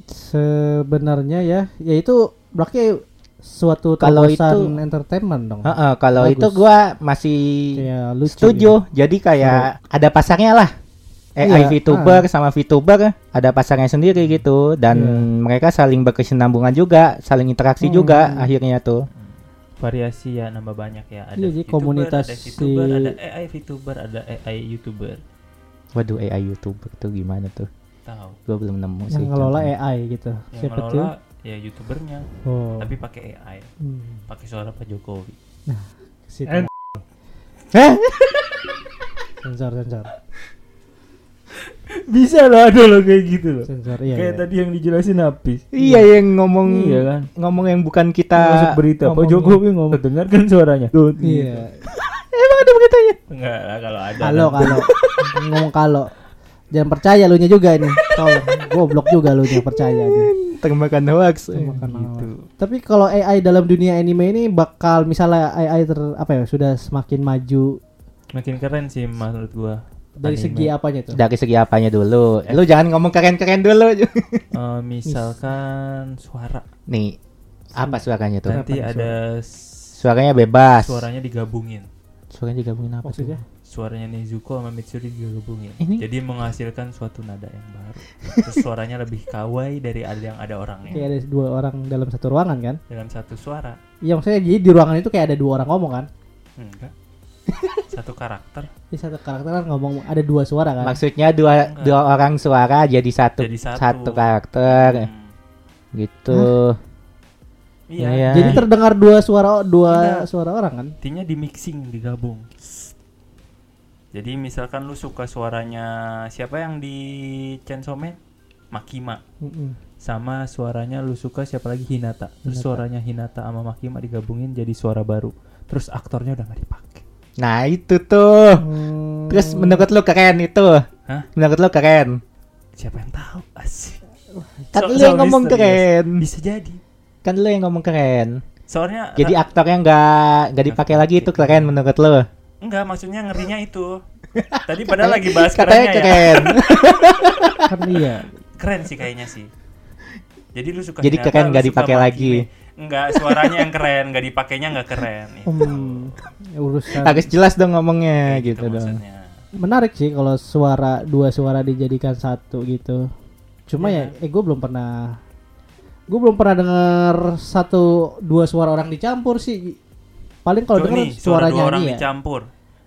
sebenarnya ya ya itu berarti suatu Kalau itu- entertainment dong Heeh, kalau Bagus. itu gua masih kayak lucu setuju. Jadi kayak ada pasarnya lah. AI Iya, VTuber sama VTuber ada pasarnya sendiri gitu dan Iya. mereka saling berkesinambungan juga, saling interaksi Hmm. juga akhirnya tuh. Variasi ya nambah banyak ya. Ada Iya sih, VTuber, komunitas ada VTuber, si- ada AI VTuber, ada AI YouTuber. Waduh AI YouTuber tuh gimana tuh? Tahu. Gua belum nemu yang sih. ngelola contohnya. AI gitu Yang siapa tuh ngelola ya YouTubernya, oh tapi pakai AI, Hmm. pakai suara Pak Jokowi. Situ. Eh. Hah? [laughs] sensor sensor [laughs] Bisa loh ada loh kayak gitu loh. sensor iya, kayak iya. tadi yang dijelasin Apis. Iya yang ngomong Iya kan? ngomong yang bukan kita Masuk berita Pak. Jokowi ngomong dengar kan suaranya. Tuh, iya [laughs] Emang ada beritanya? Enggak lah kalau ada. kalau [laughs] kalau ngomong kalau jangan percaya lu nya juga ini tolong goblok juga lu nya percaya nih Termakan hoax. Termakan gitu. tapi kalau AI dalam dunia anime ini bakal misalnya AI ter apa ya sudah semakin maju Makin keren sih menurut gua. Dari Anime. segi apanya tuh Dari segi apanya dulu? Lu jangan ngomong keren-keren dulu. [laughs] Eh, misalkan suara. Nih, apa suaranya tuh? Nanti Apa ada Suaranya bebas. suaranya digabungin. Suaranya digabungin apa maksudnya tuh? Suaranya Nezuko sama Mitsuri digabungin. Ini? Jadi menghasilkan suatu nada yang baru. [laughs] Terus suaranya lebih kawaii dari ada yang ada orangnya. kayak ada dua orang dalam satu ruangan kan Dalam satu suara. iya maksudnya jadi di ruangan itu kayak ada dua orang ngomong kan Enggak. [laughs] Satu karakter di satu karakter kan ngomong ada dua suara kan Maksudnya dua Enggak. dua orang suara jadi satu Jadi satu. karakter Hmm. gitu. Iya. Iya. jadi terdengar dua suara dua Enggak. suara orang kan Intinya di mixing, digabung. Jadi misalkan lu suka suaranya siapa yang di Chainsaw Man? Makima. Mm-mm. Sama suaranya lu suka siapa lagi Hinata. Terus Hinata. suaranya Hinata sama Makima digabungin jadi suara baru. Terus aktornya udah gak dipakai. Nah, itu tuh. Hmm. Terus menurut lu keren itu? Hah? Menurut lu keren? Siapa yang tahu? Asik. Kan So- lu so yang ngomong misterius. keren. Bisa jadi. Kan lu yang ngomong keren. Soalnya Jadi aktor yang nggak nggak dipakai lagi itu keren menurut lu? Enggak, maksudnya ngerinya itu. [laughs] Tadi padahal lagi bahas Katanya kerennya ya. keren. kan [laughs] iya Keren sih kayaknya sih. Jadi lu suka Jadi keren nggak suka dipakai lagi. Enggak, suaranya yang keren, nggak dipakainya nggak keren. Itu hmm, urusan Harus jelas dong ngomongnya kayak gitu dong. maksudnya. menarik sih kalau suara dua suara dijadikan satu gitu cuma Iya. ya eh gue belum pernah gue belum pernah denger satu dua suara orang dicampur sih paling kalau denger nih, suara suara dua orang ya dicampur.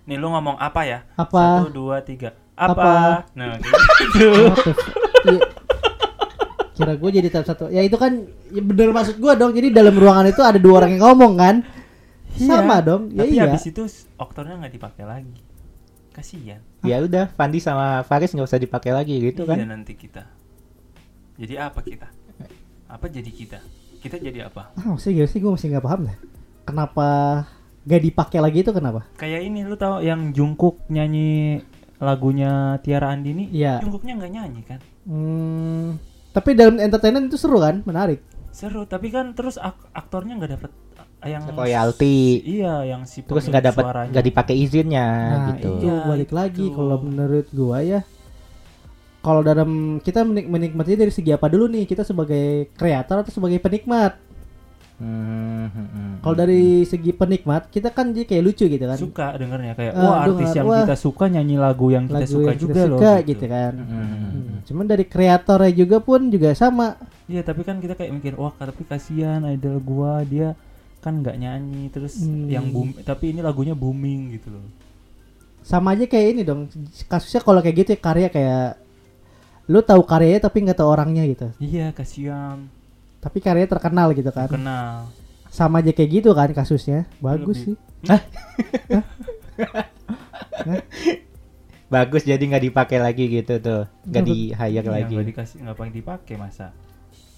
Nih lu ngomong apa ya? Apa? Satu, dua, tiga. Apa? Apa? Nah, gitu. [laughs] What the f- Iya. Kira gue jadi tahap satu ya itu kan ya bener maksud gue dong jadi dalam ruangan itu ada dua orang yang ngomong kan sama Iya. dong ya Tapi iya habis itu oktornya nggak dipakai lagi. Kasihan. Ya udah, Fandi sama Faris nggak usah dipakai lagi gitu Iya kan. nanti kita. Jadi apa kita? Apa jadi kita? Kita jadi apa? ah maksudnya gimana sih gue masih nggak paham deh kenapa gak dipakai lagi itu kenapa Kayak ini lu tahu yang Jungkook nyanyi lagunya Tiara Andini? Iya. Jungkooknya nggak nyanyi kan? Hmm, tapi dalam entertainment itu seru kan, menarik. Seru, tapi kan terus ak- aktornya nggak dapet yang Royalti. Iya, yang si Terus nggak dapat nggak dipakai izinnya Nah, gitu. itu Iya, balik lagi itu. kalau menurut gua ya. Kalau dalam kita menik menikmatinya dari segi apa dulu nih? Kita sebagai kreator atau sebagai penikmat? Hmm, hmm, hmm, Kalau hmm. dari segi penikmat, kita kan jadi kayak lucu gitu kan. suka dengernya kayak wah artis yang wah. kita suka nyanyi lagu yang kita Lagu suka yang kita juga loh suka gitu kan. Hmm, Cuman dari kreatornya juga pun juga sama. Iya, tapi kan kita kayak mikir wah tapi kasihan idol gua dia kan nggak nyanyi terus Hmm. yang boom tapi ini lagunya booming gitu loh. Sama aja kayak ini dong. Kasusnya kalau kayak gitu ya, karya kayak lu tahu karyanya tapi nggak tahu orangnya gitu. Iya, kasihan. Tapi karyanya terkenal gitu kan. Kenal. sama aja kayak gitu kan kasusnya bagus Lebih- sih [laughs] Bagus jadi nggak dipakai lagi gitu tuh. Nggak Nggak- di hire Iya, lagi. nggak dikasih nggak pakai dipakai masa.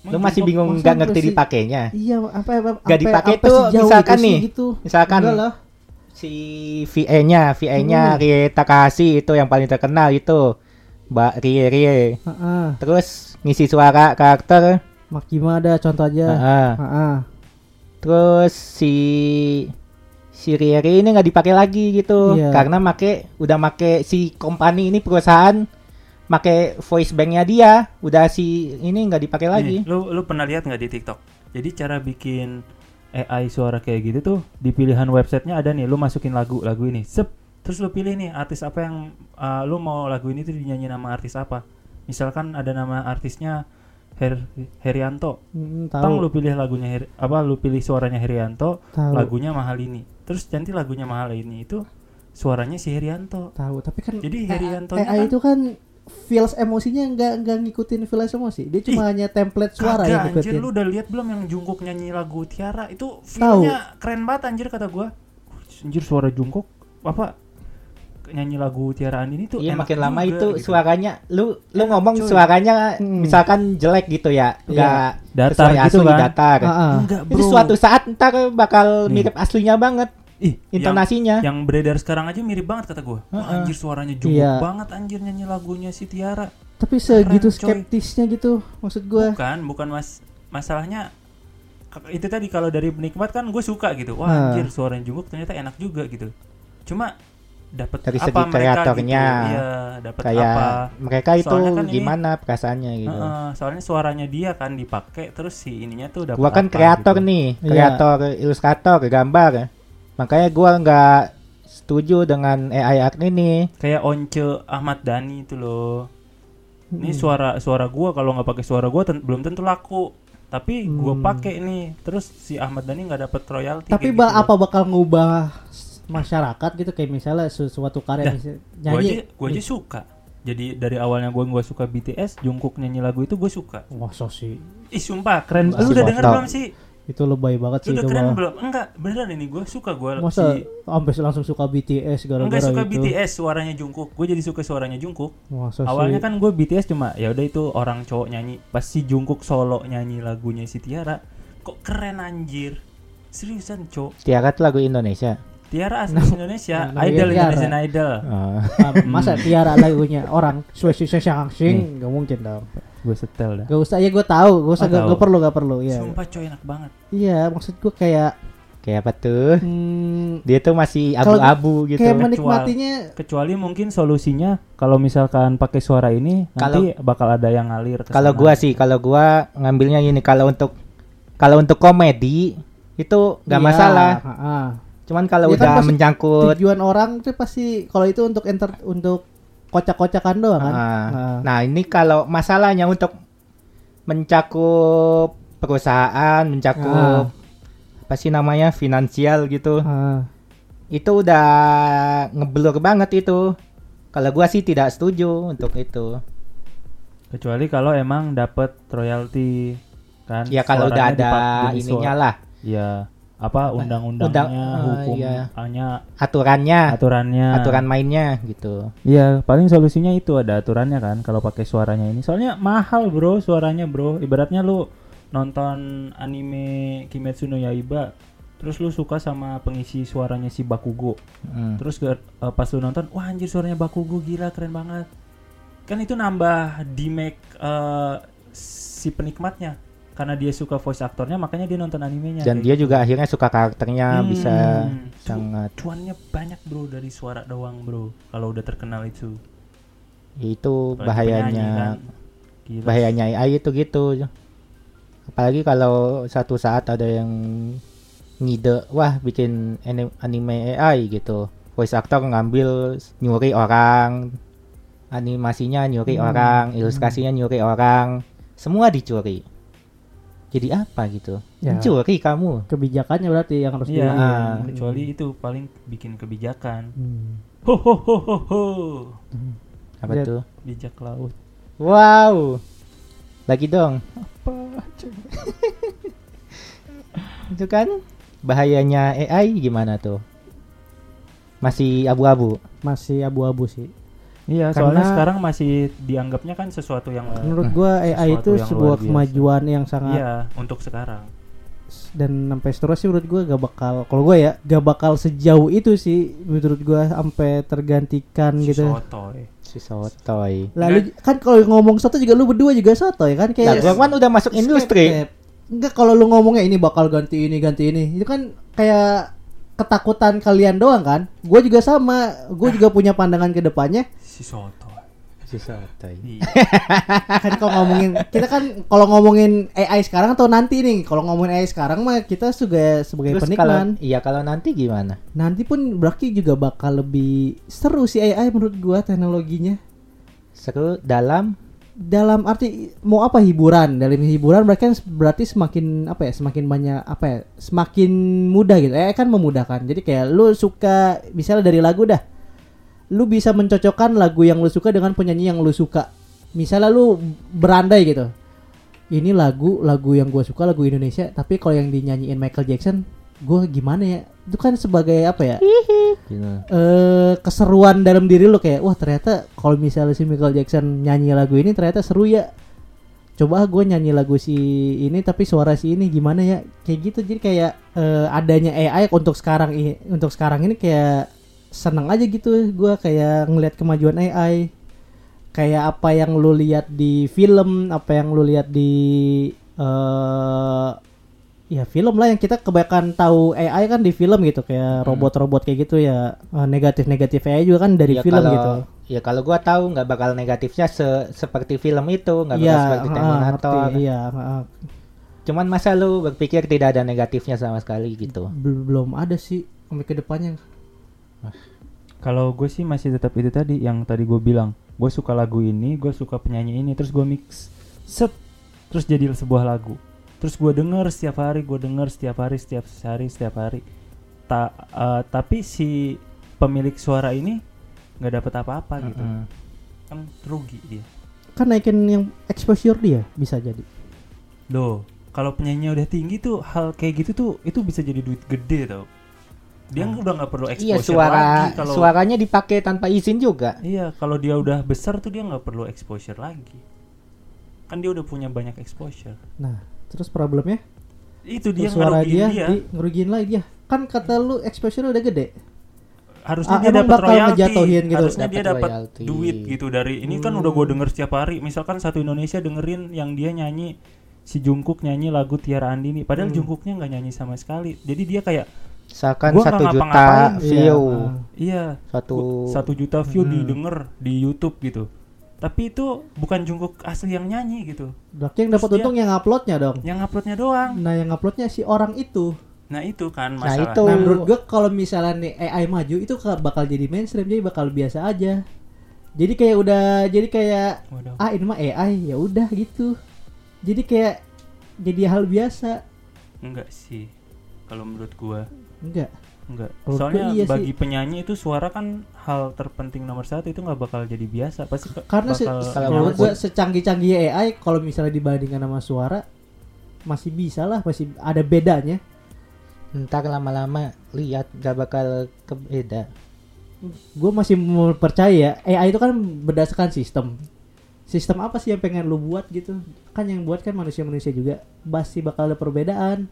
Lu masih bingung nggak ngerti si- dipakainya. iya apa apa Nggak apa- dipakai apa tuh, misalkan nih, gitu. misalkan Enggak lah Si VA-nya, VA-nya Hmm. Rie Takahashi itu yang paling terkenal itu. Mbak Rie Rie. Heeh. Terus ngisi suara karakter. Makima ada contoh aja Heeh. Heeh. Terus si si Riri ini nggak dipakai lagi gitu Iya. karena make udah make si company ini perusahaan make voice banknya dia udah si ini nggak dipakai lagi Nih, lu lu pernah lihat nggak di TikTok? Jadi cara bikin AI suara kayak gitu tuh di pilihan websitenya ada nih, lu masukin lagu lagu ini, sep, terus lu pilih nih artis apa yang uh, lu mau lagu ini tuh dinyanyi nama artis apa. Misalkan ada nama artisnya Her Herianto, Mm, tang tahu. lu pilih lagunya Heri- apa lu pilih suaranya Herianto, tahu. lagunya mahal ini. Terus nanti lagunya mahal ini itu suaranya si Herianto. tahu tapi kan Jadi AI kan- itu kan feels emosinya nggak nggak ngikutin feels emosi. Dia cuma hanya template suara yang Kagak, anjir ngikutin. lu udah lihat belum yang Jungkook nyanyi lagu Tiara? Itu filmnya keren banget anjir kata gua. Anjir suara Jungkook apa nyanyi lagu Tiara Andini tuh iya makin lama juga itu gitu. suaranya lu lu Enak, ngomong cuy. suaranya Hmm. misalkan jelek gitu ya Iya. nggak Datar sesuai gitu asli kan. datar Heeh. Enggak, Ini Bro. suatu saat ntar bakal Nih. mirip aslinya banget Ih, yang, intonasinya yang beredar sekarang aja mirip banget kata gua. Wah, Heeh. anjir suaranya Jungkook Iya. banget anjir nyanyi lagunya si Tiara. tapi segitu Keren, coy. skeptisnya gitu maksud gua Bukan, bukan mas masalahnya itu tadi kalau dari penikmat kan gue suka gitu. Wah, anjir suaranya Jungkook ternyata enak juga gitu. Cuma dapat Dari apa segi mereka kreatornya. gitu. Dapat kayak apa? mereka itu Soalnya kan ini- gimana perasaannya gitu Heeh, soalnya suaranya dia kan dipakai terus si ininya tuh dapat gua kan apa kreator gitu. nih Iya. kreator ilustrator gambar makanya gua nggak setuju dengan AI art ini Kayak Once Ahmad Dhani itu loh. Ini Mm. suara suara gua kalau nggak pakai suara gua ten- belum tentu laku. Tapi gua Hmm. pakai nih. Terus si Ahmad Dhani nggak dapat royalti. tapi ba- gitu loh. apa bakal ngubah masyarakat gitu kayak misalnya sesuatu karya Dah, misalnya Gua aja, nyanyi gua aja suka. Jadi dari awalnya gua gua suka BTS, Jungkook nyanyi lagu itu gue suka. Masa sih Ih sumpah keren. Masih Lu udah denger belum sih? itu lebay banget Lu sih udah itu keren mah. belum? Enggak, beneran ini gue suka gue masa si sampai langsung suka BTS gara-gara Enggak suka itu BTS suaranya Jungkook. Gue jadi suka suaranya Jungkook. masa Awalnya sih kan gue BTS cuma ya udah itu orang cowok nyanyi. Pas si Jungkook solo nyanyi lagunya si Tiara, kok keren anjir. Seriusan, cowok. Tiara tuh lagu Indonesia Tiara asli Indonesia, Nah, idol Tiara. Indonesian Idol. Ah, [laughs] masa tiara lagunya orang Sulawesi Sing nggak mungkin dong Gue setel dah. gak usah ya gue tahu gak usah Oh, gak, gak perlu gak perlu ya Sumpah coy enak banget. iya maksud gue kayak Kayak apa tuh? Hmm, Dia tuh masih abu-abu gitu. kayak menikmatinya Kecuali mungkin solusinya kalau misalkan pakai suara ini nanti bakal ada yang ngalir Kalau gua sih, kalau gua ngambilnya ini kalau untuk kalau untuk komedi itu nggak Iya, masalah. ha-ha. Cuman kalau Ya kan udah pasti mencangkut tujuan orang tuh pasti kalau itu untuk enter untuk kocak-kocakan doang kan. Ah, Nah. Nah, ini kalau masalahnya untuk mencakup perusahaan, mencakup apa sih namanya finansial gitu. Ah. Itu udah ngeblur banget itu. Kalau gua sih tidak setuju untuk itu. kecuali kalau emang dapat royalti kan. Ya kalau udah ada ininya lah, Ya, apa undang-undangnya, Undang- ah, hukumnya, iya. aturannya, aturannya. aturan mainnya gitu. Iya, paling solusinya itu ada aturannya kan kalau pakai suaranya ini. Soalnya mahal, Bro, suaranya, Bro. Ibaratnya lu nonton anime Kimetsu no Yaiba, terus lu suka sama pengisi suaranya si Bakugo. Mm. Terus ke, eh, pas lu nonton, wah anjir suaranya Bakugo gila keren banget. Kan itu nambah di make eh, si penikmatnya karena dia suka voice aktornya makanya dia nonton animenya. Dan dia gitu. juga akhirnya suka karakternya Hmm. bisa Cu- sangat cuannya banyak, Bro, dari suara doang, Bro. Kalau udah terkenal itu. itu Apalagi bahayanya kan. Gila. bahayanya AI itu gitu apalagi kalau satu saat ada yang ngide wah bikin ani- anime AI gitu voice actor ngambil nyuri orang animasinya nyuri Hmm, orang ilustrasinya nyuri orang semua dicuri jadi apa gitu Ya. mencuri kamu kebijakannya berarti yang harus Iya, diambil. kecuali itu paling bikin kebijakan. Hmm. Ho ho ho ho ho. apa Lihat. tuh Bijak laut. wow lagi dong [laughs] itu kan bahayanya AI gimana tuh masih abu-abu masih abu-abu sih. Iya, Karena- soalnya sekarang masih dianggapnya kan sesuatu yang Menurut gua AI itu sebuah kemajuan yang sangat Iya, untuk sekarang. dan sampai seterusnya menurut gua gak bakal kalau gua ya gak bakal sejauh itu sih menurut gua sampai tergantikan Si gitu. sotoy. si sotoy Lalu kan kalau ngomong soto juga lu berdua juga soto ya kan kayak gua kan udah masuk industri Enggak kalau lu ngomongnya ini bakal ganti ini ganti ini itu kan kayak ketakutan kalian doang kan? Gue juga sama, gue juga punya pandangan ke depannya. Si sotoy. si sotoy Iya. [laughs] Kan kalau ngomongin kita kan kalau ngomongin AI sekarang atau nanti nih, kalau ngomongin AI sekarang mah kita juga sebagai terus kalau penikmat. iya kalau nanti gimana Nanti pun berarti juga bakal lebih seru sih AI menurut gua teknologinya. seru dalam dalam arti mau apa hiburan dalam hiburan berarti kan berarti semakin apa ya semakin banyak apa ya semakin mudah gitu eh kan memudahkan jadi kayak lu suka misalnya dari lagu dah lu bisa mencocokkan lagu yang lu suka dengan penyanyi yang lu suka. Misalnya lu berandai gitu. Ini lagu lagu yang gue suka lagu Indonesia tapi kalau yang dinyanyiin Michael Jackson gue gimana ya? Itu kan sebagai apa ya? Eh keseruan dalam diri lo kayak wah ternyata kalau misalnya si Michael Jackson nyanyi lagu ini ternyata seru ya. Coba gue nyanyi lagu si ini tapi suara si ini gimana ya? Kayak gitu. Jadi kayak eh, adanya AI untuk sekarang ini untuk sekarang ini kayak seneng aja gitu gue kayak ngelihat kemajuan AI kayak apa yang lu lihat di film apa yang lu lihat di eh ya film lah yang kita kebanyakan tahu AI kan di film gitu kayak robot-robot kayak gitu ya. Eh, negatif-negatif AI juga kan dari Ya, film kalau- gitu. ya kalau gua tahu nggak bakal negatifnya se- seperti film itu nggak bakal Iya, seperti Terminator. ngerti, iya, cuman masa lu berpikir tidak ada negatifnya sama sekali gitu? Bel- belum ada sih sampai ke depannya. Kalau gue sih masih tetap itu tadi yang tadi gue bilang. Gue suka lagu ini, gue suka penyanyi ini, terus gue mix, set, terus jadi sebuah lagu. Terus gue denger setiap hari, gue denger setiap hari, setiap hari, setiap hari. Ta eh, tapi si pemilik suara ini nggak dapat apa-apa gitu, Mm-mm. kan rugi dia. Kan naikin yang exposure dia bisa jadi. Loh, kalau penyanyinya udah tinggi tuh hal kayak gitu tuh itu bisa jadi duit gede tau. Dia udah nggak perlu iya exposure suara lagi kalau suaranya dipakai tanpa izin juga Iya, kalau dia udah besar tuh dia nggak perlu exposure lagi. Kan dia udah punya banyak exposure. Nah, terus problemnya Itu dia suara dia, dia. di ngerugiin lagi dia. Kan kata lu exposure udah gede. Harusnya Ah, dia dapat royalti. gitu. Harusnya dia Dapat duit gitu dari ini kan udah gue denger setiap hari. Misalkan satu Indonesia dengerin yang dia nyanyi si Jungkook nyanyi lagu Tiara Andini padahal Hmm. Jungkooknya nggak nyanyi sama sekali jadi dia kayak Misalkan Gua nggak satu juta ngapa-ngapain. view, Iya, iya satu satu juta view Hmm. didengar di YouTube gitu tapi itu bukan Jungkook asli yang nyanyi gitu Berarti yang dapat untung yang uploadnya dong. yang uploadnya doang Nah yang uploadnya si orang itu. nah itu kan Nah, masalah itu. Nah menurut gua kalau misalnya nih AI maju itu ka- bakal jadi mainstream jadi bakal biasa aja. Jadi kayak udah jadi kayak Waduh. ah ini mah AI ya udah gitu. Jadi kayak jadi hal biasa. enggak sih kalau menurut gua Enggak. enggak soalnya iya sih. bagi penyanyi itu suara kan hal terpenting nomor satu itu nggak bakal jadi biasa pasti Karena se- Kalau gua secanggih-canggih AI kalau misalnya dibandingkan sama suara masih bisa lah masih ada bedanya. ntar lama-lama lihat gak bakal kebeda. gue masih mau percaya AI itu kan berdasarkan sistem sistem apa sih yang pengen lu buat gitu kan yang buat kan manusia-manusia juga pasti bakal ada perbedaan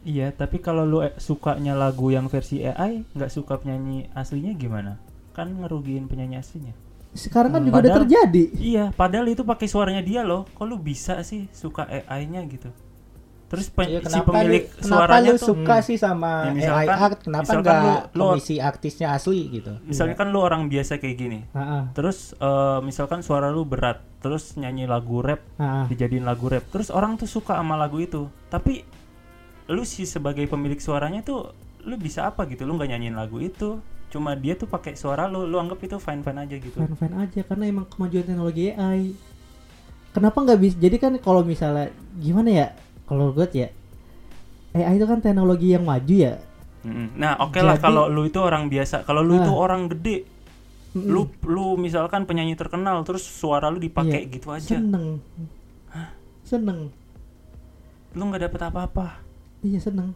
Iya, tapi kalau lu eh, sukanya lagu yang versi AI, nggak suka penyanyi aslinya gimana? Kan ngerugiin penyanyi aslinya. sekarang kan Hmm, juga udah padahal- terjadi Iya, padahal itu pakai suaranya dia loh. Kok lu bisa sih suka AI-nya gitu? Terus pe- Iya, si kenapa pemilik lu, kenapa suaranya lu tuh suka Hmm. sih sama Ya, AI misalkan- art? Kenapa misalkan nggak lu- lu- komisi artisnya asli gitu? misalnya kan lu orang biasa kayak gini. Ah, Terus eh, misalkan suara lu berat, terus nyanyi lagu rap, ah, ah. dijadiin lagu rap. Terus orang tuh suka sama lagu itu. Tapi lu sih sebagai pemilik suaranya tuh lu bisa apa gitu? Lu nggak nyanyiin lagu itu. Cuma dia tuh pakai suara lu, lu anggap itu fine-fine aja gitu. fan fan aja karena emang kemajuan teknologi AI kenapa nggak bisa jadi kan kalau misalnya gimana ya kalau gue ya AI itu kan teknologi yang maju ya. Nah, oke lah Jadi- kalau lu itu orang biasa. Kalau lu itu Ah. orang gede, lu lu misalkan penyanyi terkenal terus suara lu dipakai Iya, gitu aja. seneng seneng Lu nggak dapet apa-apa. Iya seneng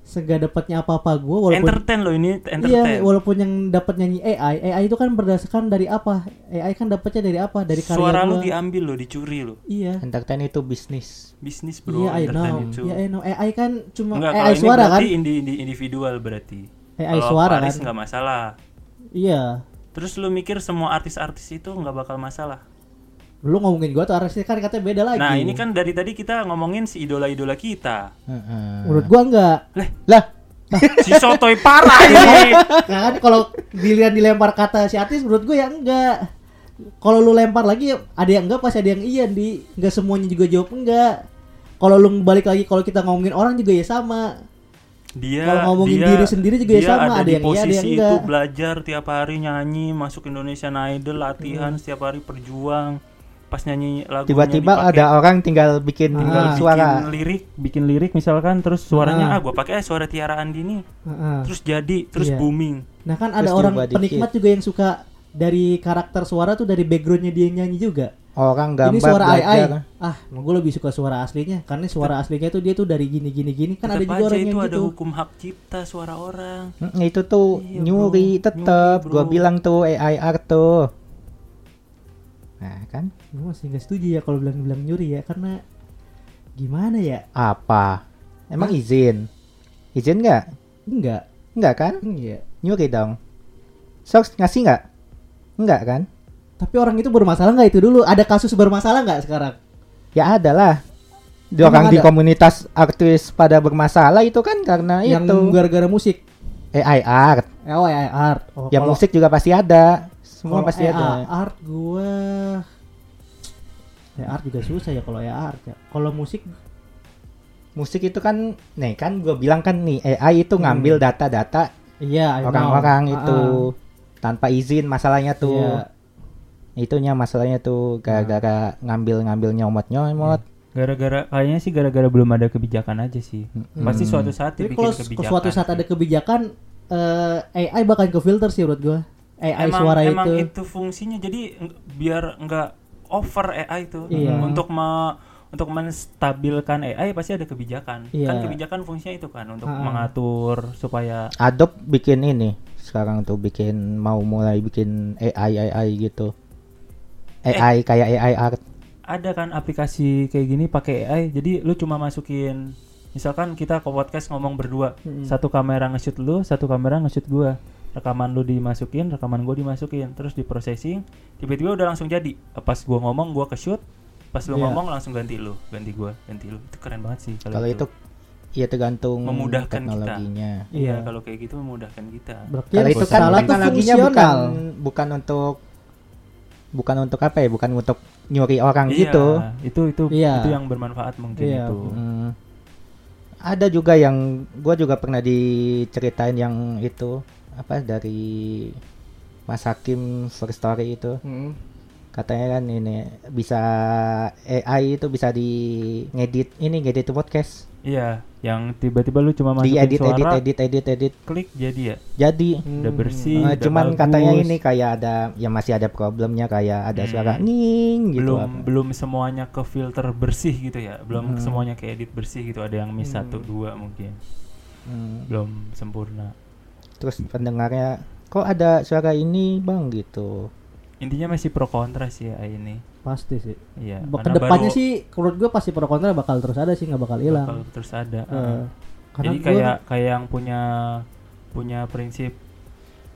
Seenggak dapatnya apa-apa gue walaupun Entertain lo ini Iya, entertain. walaupun yang dapat nyanyi AI, AI itu kan berdasarkan dari apa? AI kan dapatnya dari apa? Dari karya Suara lu gua. diambil lo, dicuri lo. Iya. Entertain itu bisnis. Bisnis bro, Iya, I know. entertain itu. Iya, I know. AI kan cuma Enggak, AI ini suara kan? berarti indi, indi- individual berarti. AI Kalau suara Faris kan? nggak masalah. Iya. Terus lu mikir semua artis-artis itu nggak bakal masalah. Lu ngomongin gua tuh artisnya kan katanya beda lagi. Nah ini kan dari tadi kita ngomongin si idola-idola kita. Heeh. menurut gua enggak. Lah, [laughs] Si sotoy parah ini. Nah, kan kalau dilihat dilempar kata si artis menurut gua ya enggak. Kalau lu lempar lagi ada yang enggak pasti ada yang iya di enggak semuanya juga jawab enggak. Kalau lu balik lagi kalau kita ngomongin orang juga ya sama. Dia Kalau ngomongin dia- diri sendiri juga ya sama, ada di yang iya, ada posisi yang itu enggak. belajar tiap hari nyanyi, masuk Indonesian Idol, latihan Hmm. setiap hari perjuang. Pas nyanyi lagu tiba-tiba ada orang tinggal bikin Ah. tinggal suara. bikin lirik, bikin lirik misalkan terus suaranya Ah. ah, gua pakai eh, suara Tiara Andini. Heeh. Terus jadi, terus Iya. booming. Nah kan Terus ada orang diubah dikit. penikmat juga yang suka dari karakter suara tuh dari backgroundnya dia nyanyi juga. Orang gambar Ini suara AI. Ah, gue lebih suka suara aslinya karena suara aslinya tuh dia tuh dari gini gini gini kan ada Tetap juga orang itu yang ada gitu. hukum hak cipta suara orang. Mm, itu tuh Iya, nyuri bro. tetep Nyuri, gua bro. bilang tuh AI art tuh nah kan Gue masih nggak setuju ya kalau bilang-bilang nyuri ya karena gimana ya? apa emang izin izin nggak Enggak. nggak kan Iya. nyuri dong Sox ngasih nggak nggak kan Tapi orang itu bermasalah nggak itu dulu? Ada kasus bermasalah nggak sekarang? ya ada lah di orang di ada? komunitas artis pada bermasalah itu kan karena yang itu gara-gara musik. AI art Eh, Oh, AI art. Oh, ya kalau- musik juga pasti ada semua kalau pasti AI ada art gua AI art juga susah ya kalau AI art ya. Kalau musik musik itu kan nih kan gue bilang kan nih AI itu Hmm. ngambil data-data iya I know. orang-orang Ah, itu ah. tanpa izin masalahnya tuh Iya. itunya masalahnya tuh gara-gara ngambil-ngambil nyomot-nyomot Gara-gara kayaknya sih gara-gara belum ada kebijakan aja sih. Mm. Pasti suatu saat dibikin kalau kebijakan. suatu saat ada kebijakan eh, AI bakal ke filter sih menurut gua. AI emang, suara emang itu. itu. fungsinya jadi ng- biar nggak over AI itu Iya. untuk me- untuk menstabilkan AI pasti ada kebijakan Iya. kan kebijakan fungsinya itu kan untuk Ah. mengatur supaya Adobe bikin ini sekarang tuh bikin mau mulai bikin AI AI gitu Eh. AI kayak AI art ada kan aplikasi kayak gini pakai AI jadi lu cuma masukin misalkan kita ke podcast ngomong berdua Mm-mm. satu kamera nge-shoot lu satu kamera nge-shoot gua rekaman lu dimasukin rekaman gua dimasukin terus di processing tiba-tiba udah langsung jadi pas gua ngomong gua ke shoot pas lu Iya. ngomong langsung ganti lu ganti gua ganti lu itu keren banget sih Kalau itu ya tergantung Memudahkan kita. teknologinya. iya Iya. kalau kayak gitu memudahkan kita Berarti Kalau itu kan teknologinya bukan fungsional. bukan untuk bukan untuk apa ya? Bukan untuk nyuri orang iya gitu. itu itu Iya. itu yang bermanfaat mungkin Iya. itu Hmm. Ada juga yang gua juga pernah diceritain yang itu apa dari Mas Hakim First Story itu Mm. katanya kan ini bisa AI itu bisa di ngedit ini ngedit podcast iya yang tiba-tiba lu cuma masukin di edit edit suara edit edit edit klik jadi ya jadi udah Hmm. bersih Eh, udah cuman bagus. katanya ini kayak ada ya masih ada problemnya kayak ada Hmm. suara ning gitu belum apa. belum semuanya ke filter bersih gitu ya belum Hmm. semuanya ke edit bersih gitu ada yang miss Hmm. satu dua mungkin Hmm. belum sempurna terus pendengarnya kok ada suara ini bang gitu intinya masih pro kontra sih ya ini Pasti sih. iya Ke depannya baru sih menurut gue pasti pro kontra bakal terus ada sih nggak bakal hilang. bakal terus ada uh. karena jadi gua- kayak kayak yang punya punya prinsip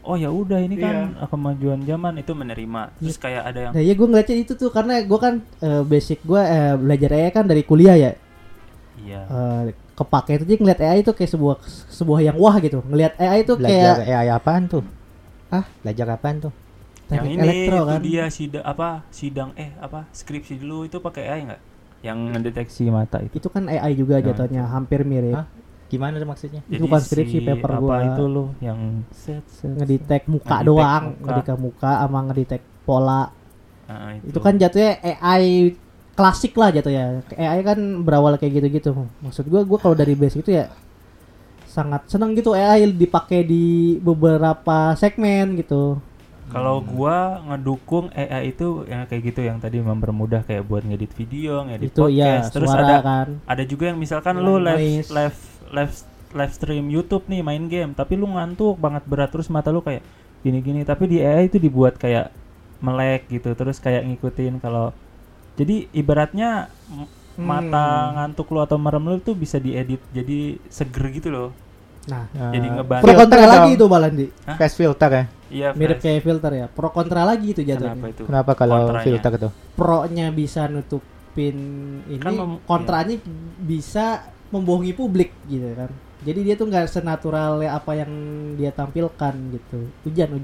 oh ya udah ini kan kemajuan zaman itu menerima terus kayak ada yang Nah iya gue ngeliatnya itu tuh karena gue kan eh, basic gue eh, belajar AI kan dari kuliah ya. iya Eh, kepake itu jadi ngeliat AI itu kayak sebuah sebuah yang wah gitu. Ngeliat AI itu belajar kayak AI apaan tuh Hah? belajar apaan tuh yang teknik ini elektro itu kan. dia sidang apa sidang eh apa skripsi dulu itu pakai AI nggak yang mendeteksi mata itu Itu kan AI juga Nah, jatuhnya hampir mirip. Hah? gimana tuh maksudnya Itu bukan skripsi, paper apa gua. itu loh yang set set Ngedetect muka Ngedetect doang, muka. ngedetect muka sama ngedetect pola. Ah, Itu kan jatuhnya AI klasik lah jatuhnya. AI kan berawal kayak gitu-gitu. Maksud gua gua kalau dari basic itu ya sangat seneng gitu AI dipakai di beberapa segmen gitu. Kalau gua ngedukung AI itu yang kayak gitu yang tadi mempermudah kayak buat ngedit video, ngedit itu iya podcast. Terus suara ada kan. ada juga yang misalkan lu live noise. live live live stream YouTube nih main game, tapi lu ngantuk banget berat terus mata lu kayak gini-gini, tapi di AI itu dibuat kayak melek gitu, terus kayak ngikutin kalau jadi ibaratnya Hmm. mata ngantuk lu atau merem lu tuh bisa diedit jadi seger gitu loh. Nah, Jadi Eh, ngebantu. pro kontra filter lagi dong. itu Balandi. Hah? face filter ya Iya, Mirip kayak filter ya. Pro kontra lagi itu Kenapa jatuhnya. itu? kenapa kalau Kontranya. filter tuh Pro-nya bisa nutupin ini, Kan mem- kontranya bisa membohongi publik gitu kan. Jadi dia tuh nggak senatural apa yang dia tampilkan gitu. Hujan,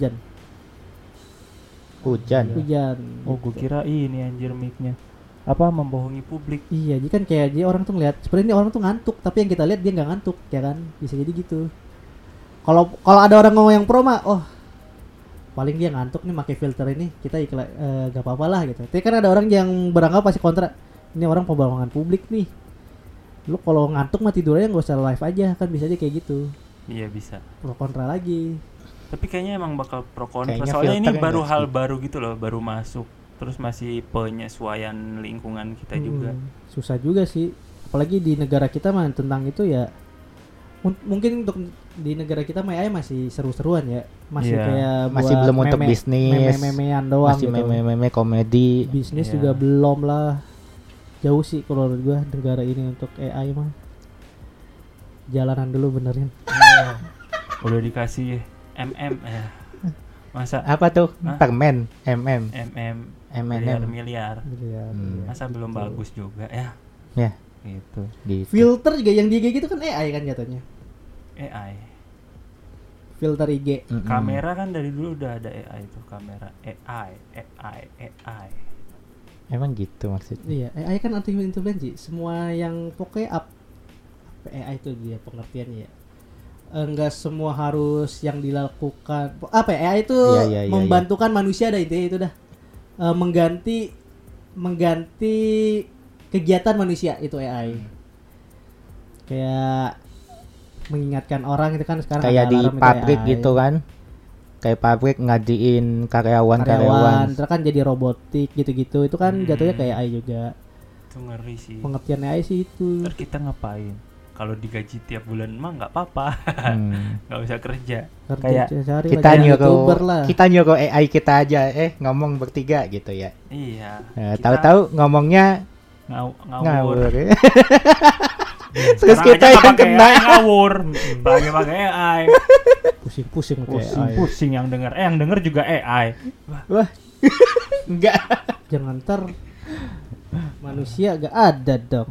hujan, hujan. Oh, gue kira ini anjir mic-nya. Apa membohongi publik? Iya, jadi kan kayak dia orang tuh ngeliat sebenarnya ini orang tuh ngantuk, tapi yang kita lihat dia nggak ngantuk, ya kan? Bisa jadi gitu. Kalau kalau ada orang ngomong yang pro mah, oh paling dia ngantuk nih pakai filter ini, kita iklan eh, gak apa-apa lah gitu. Tapi kan ada orang yang beranggapan pasti kontra, ini orang pembohongan publik nih. Lu kalau ngantuk mah tidurnya nggak usah live aja, kan bisa aja kayak gitu. Iya bisa. Pro kontra lagi. Tapi kayaknya emang bakal pro kontra. Kayaknya Soalnya ini baru hal sih. baru gitu loh, baru masuk. Terus masih penyesuaian lingkungan kita Hmm, juga. Susah juga sih. Apalagi di negara kita mah tentang itu ya mun- mungkin untuk di negara kita mah AI masih seru-seruan ya. Masih Iya. kayak Masih belum untuk bisnis. Meme-memean doang masih gitu. meme-meme komedi Bisnis Iya. juga belum lah. Jauh sih kalau menurut gua negara ini untuk AI mah. Jalanan dulu benerin. Udah dikasih MM ya. Masa apa tuh Hah? permen mm MM miliar M&M miliar. Iya, Hmm. iya. Masa belum bagus juga ya? Ya. Gitu. gitu. Filter juga yang di IG gitu kan AI kan jatuhnya. AI. Filter IG. Mm-mm. Kamera kan dari dulu udah ada AI itu kamera AI, AI, AI. emang gitu maksudnya Iya, AI kan artificial intelligence. Semua yang pokoknya up AI itu dia pengertiannya ya. Enggak semua harus yang dilakukan apa ya AI itu Iya, iya, iya, membantukan manusia dah intinya itu dah. Eh, mengganti mengganti kegiatan manusia itu AI. Kayak mengingatkan orang itu kan sekarang kayak ada di pabrik gitu kan kayak pabrik ngadiin karyawan karyawan, karyawan terus kan jadi robotik gitu-gitu. Itu kan Hmm. jatuhnya kayak AI juga. Itu ngeri sih. Pengertian AI sih itu. Ntar kita ngapain? Kalau digaji tiap bulan mah nggak apa-apa, Hmm. [laughs] nggak usah kerja. Kerja Kayak cari kita nyuruh lah. kita nyuruh AI kita aja eh ngomong bertiga gitu ya Iya. Eh, kita tahu-tahu ngomongnya ngaw- ngawur. ngawur [laughs] Terus terus kita yang kena ngawur. [laughs] Pakai pakai AI. Pusing-pusing pakai Pusing, AI. pusing yang denger. Eh yang denger juga AI. wah enggak Jangan ntar Manusia gak ada dong.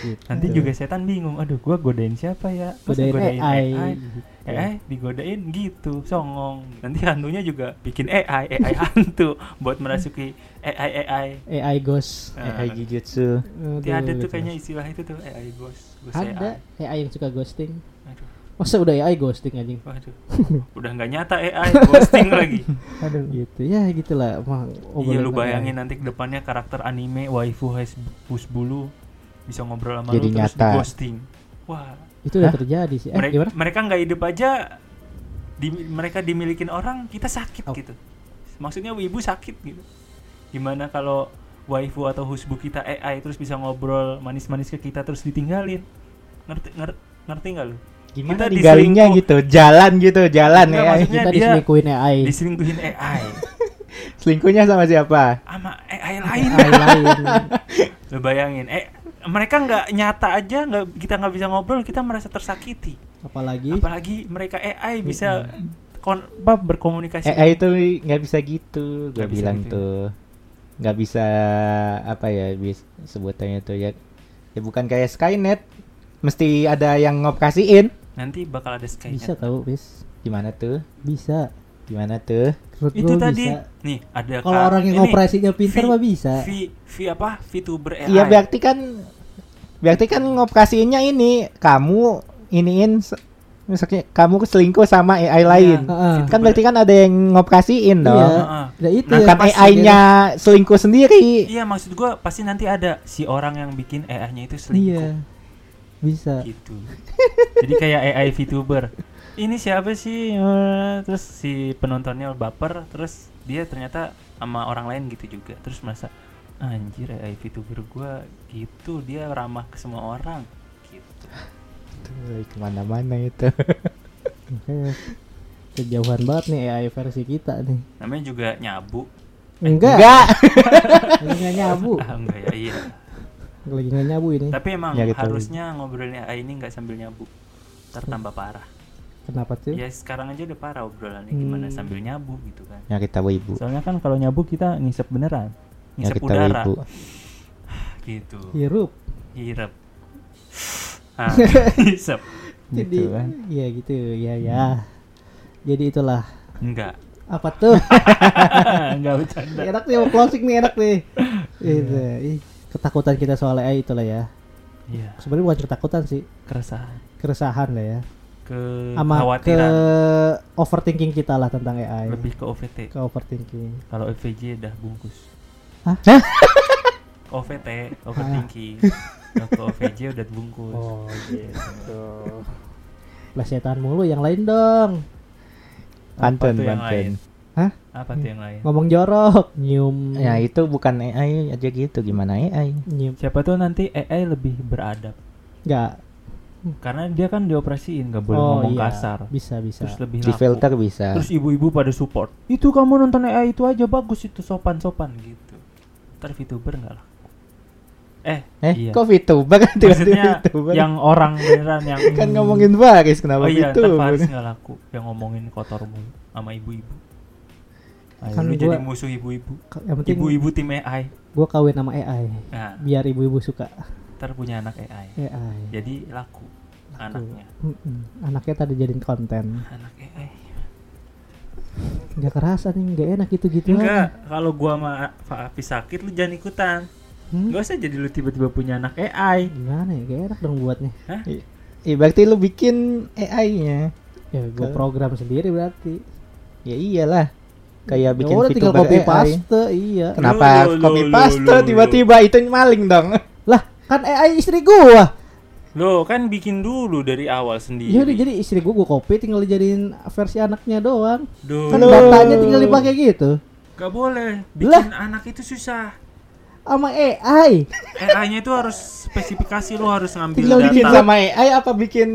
Gitu. Nanti juga setan bingung, aduh gua godain siapa ya? Masa Godain AI. AI. AI digodain gitu, songong. Nanti hantunya juga bikin AI, AI hantu buat merasuki AI AI. AI ghost. Nah, AI Jujutsu. nanti ada Aduh, tuh kayaknya istilah itu tuh AI ghost, ghost Ada AI. AI yang suka ghosting. Masa udah AI ghosting anjing? waduh. [laughs] Udah nggak nyata AI, ghosting [laughs] lagi. Aduh gitu ya gitulah emang iya lu bayangin AI. nanti ke depannya karakter anime waifu has bulu bisa ngobrol sama Jadi lu terus di nyata. ghosting. Wah, itu udah Hah? terjadi sih. Eh mereka, gimana? mereka nggak hidup aja di, mereka dimilikin orang kita sakit Oh. gitu maksudnya ibu sakit gitu gimana kalau waifu atau husbu kita AI terus bisa ngobrol manis-manis ke kita terus ditinggalin ngerti nger- ngerti nggak lu Gimana Kita digalinya diselingkuh. gitu, jalan gitu, jalan Enggak, AI. maksudnya- Kita diselingkuhin AI. diselingkuhin AI [laughs] Selingkuhnya sama siapa? sama AI lain AI lain. lu bayangin eh mereka nggak nyata aja nggak kita nggak bisa ngobrol kita merasa tersakiti Apalagi apalagi mereka AI bisa kon apa, berkomunikasi AI itu nggak bisa gitu, gue bilang gitu ya. tuh. Nggak bisa apa ya bis sebutannya tuh ya. Ya bukan kayak Skynet. Mesti ada yang ngoperasiin. Nanti bakal ada Skynet bisa tahu, bis. Gimana tuh? Bisa. Gimana tuh? Menurut itu tadi bisa. nih ada Kalau ka- orang yang ini, operasinya pintar mah bisa. V, V apa VTuber AI Iya berarti kan berarti kan ngoperasiinnya ini kamu iniin misalnya kamu selingkuh sama AI lain. Heeh. VTuber. Kan berarti kan ada yang ngoperasiin dong. Iya. Heeh. Nah, itu yang pasti AI-nya selingkuh sendiri. iya maksud gua pasti nanti ada si orang yang bikin AI-nya itu dia- Iya. Bisa. gitu jadi kayak AI VTuber ini siapa sih Eh, terus si penontonnya baper terus dia ternyata sama orang lain gitu juga terus merasa anjir AI VTuber gua gitu dia ramah ke semua orang gitu Tuh, ke mana-mana itu. [laughs] Kejauhan banget nih AI versi kita nih. namanya juga nyabu Enggak. Enggak. [laughs] Nyabu. ah enggak ya iya Lagi nggak nyabu ini. tapi emang Ya, gitu. harusnya ngobrolin AI ini nggak sambil nyabu ntar tambah parah Kenapa tuh? ya sekarang aja udah parah obrolannya gimana Hmm. sambil nyabu gitu kan Ya kita ibu. Soalnya kan kalau nyabu kita ngisep beneran. Ya ngisep kita udara ibu. [sighs] gitu Hirup. hirep [sighs] ah Jadi, Gitu kan. Iya gitu. Ya ya. Jadi itulah. enggak Apa tuh? [laughs] Enggak bercanda. enak nih mau closing nih enak nih. Itu. Ih, Ketakutan kita soal AI itulah ya. iya Sebenarnya bukan ketakutan sih, keresahan keresahan lah ya. ke Sama ke overthinking kita lah tentang AI. lebih ke OVT ke overthinking. kalau OVJ udah bungkus Hah? [laughs] OVT overthinking [laughs] Kalau ke OVJ udah bungkus Oh gitu. Plesetan mulu yang lain dong. Lain? Hah? apa tuh yang lain Ngomong jorok, nyium. Ya itu bukan AI aja gitu. Gimana AI? nyium. siapa tuh nanti AI lebih beradab Enggak. karena dia kan dioperasiin nggak boleh oh ngomong iya. kasar Bisa bisa. terus lebih Di filter bisa. terus ibu-ibu pada support itu kamu nonton AI itu aja bagus itu sopan-sopan gitu ntar VTuber nggak lah eh, Eh, iya. kok VTuber [laughs] kan maksudnya VTuber? yang orang beneran yang [laughs] kan ngomongin Baris kenapa oh iya VTuber? Faris nggak laku yang ngomongin kotor mulu sama ibu-ibu Ayo, Kan lu gua- jadi musuh ibu-ibu Ka- Yang penting ibu-ibu tim AI gua kawin sama AI. nah Biar ibu-ibu suka ntar punya anak AI AI. jadi laku anaknya Mm-mm. Anaknya tadi jadiin konten. anak AI Nggak kerasa nih, nggak enak gitu-gitu. enggak kalau gua sama Pak Api sakit lu jangan ikutan Hmm? Gak usah jadi lu tiba-tiba punya anak AI Gimana ya? Gak enak dong buatnya. Iya berarti lu bikin AI-nya. Ya gua program sendiri berarti. Ya iyalah. Kayak bikin ya udah tinggal copy AI. paste, iya. Kenapa Loh, loh, copy paste tiba-tiba itu maling dong? Lah, kan AI istri gua. Lo kan bikin dulu dari awal sendiri Ya udah jadi istri gua gua copy tinggal dijadiin versi anaknya doang. Duh, Kan datanya tinggal dipakai gitu. Gak boleh Lah. Bikin anak itu susah Sama AI. AI-nya itu harus spesifikasi lo harus ngambil Tinggal Bikin data. sama AI apa bikin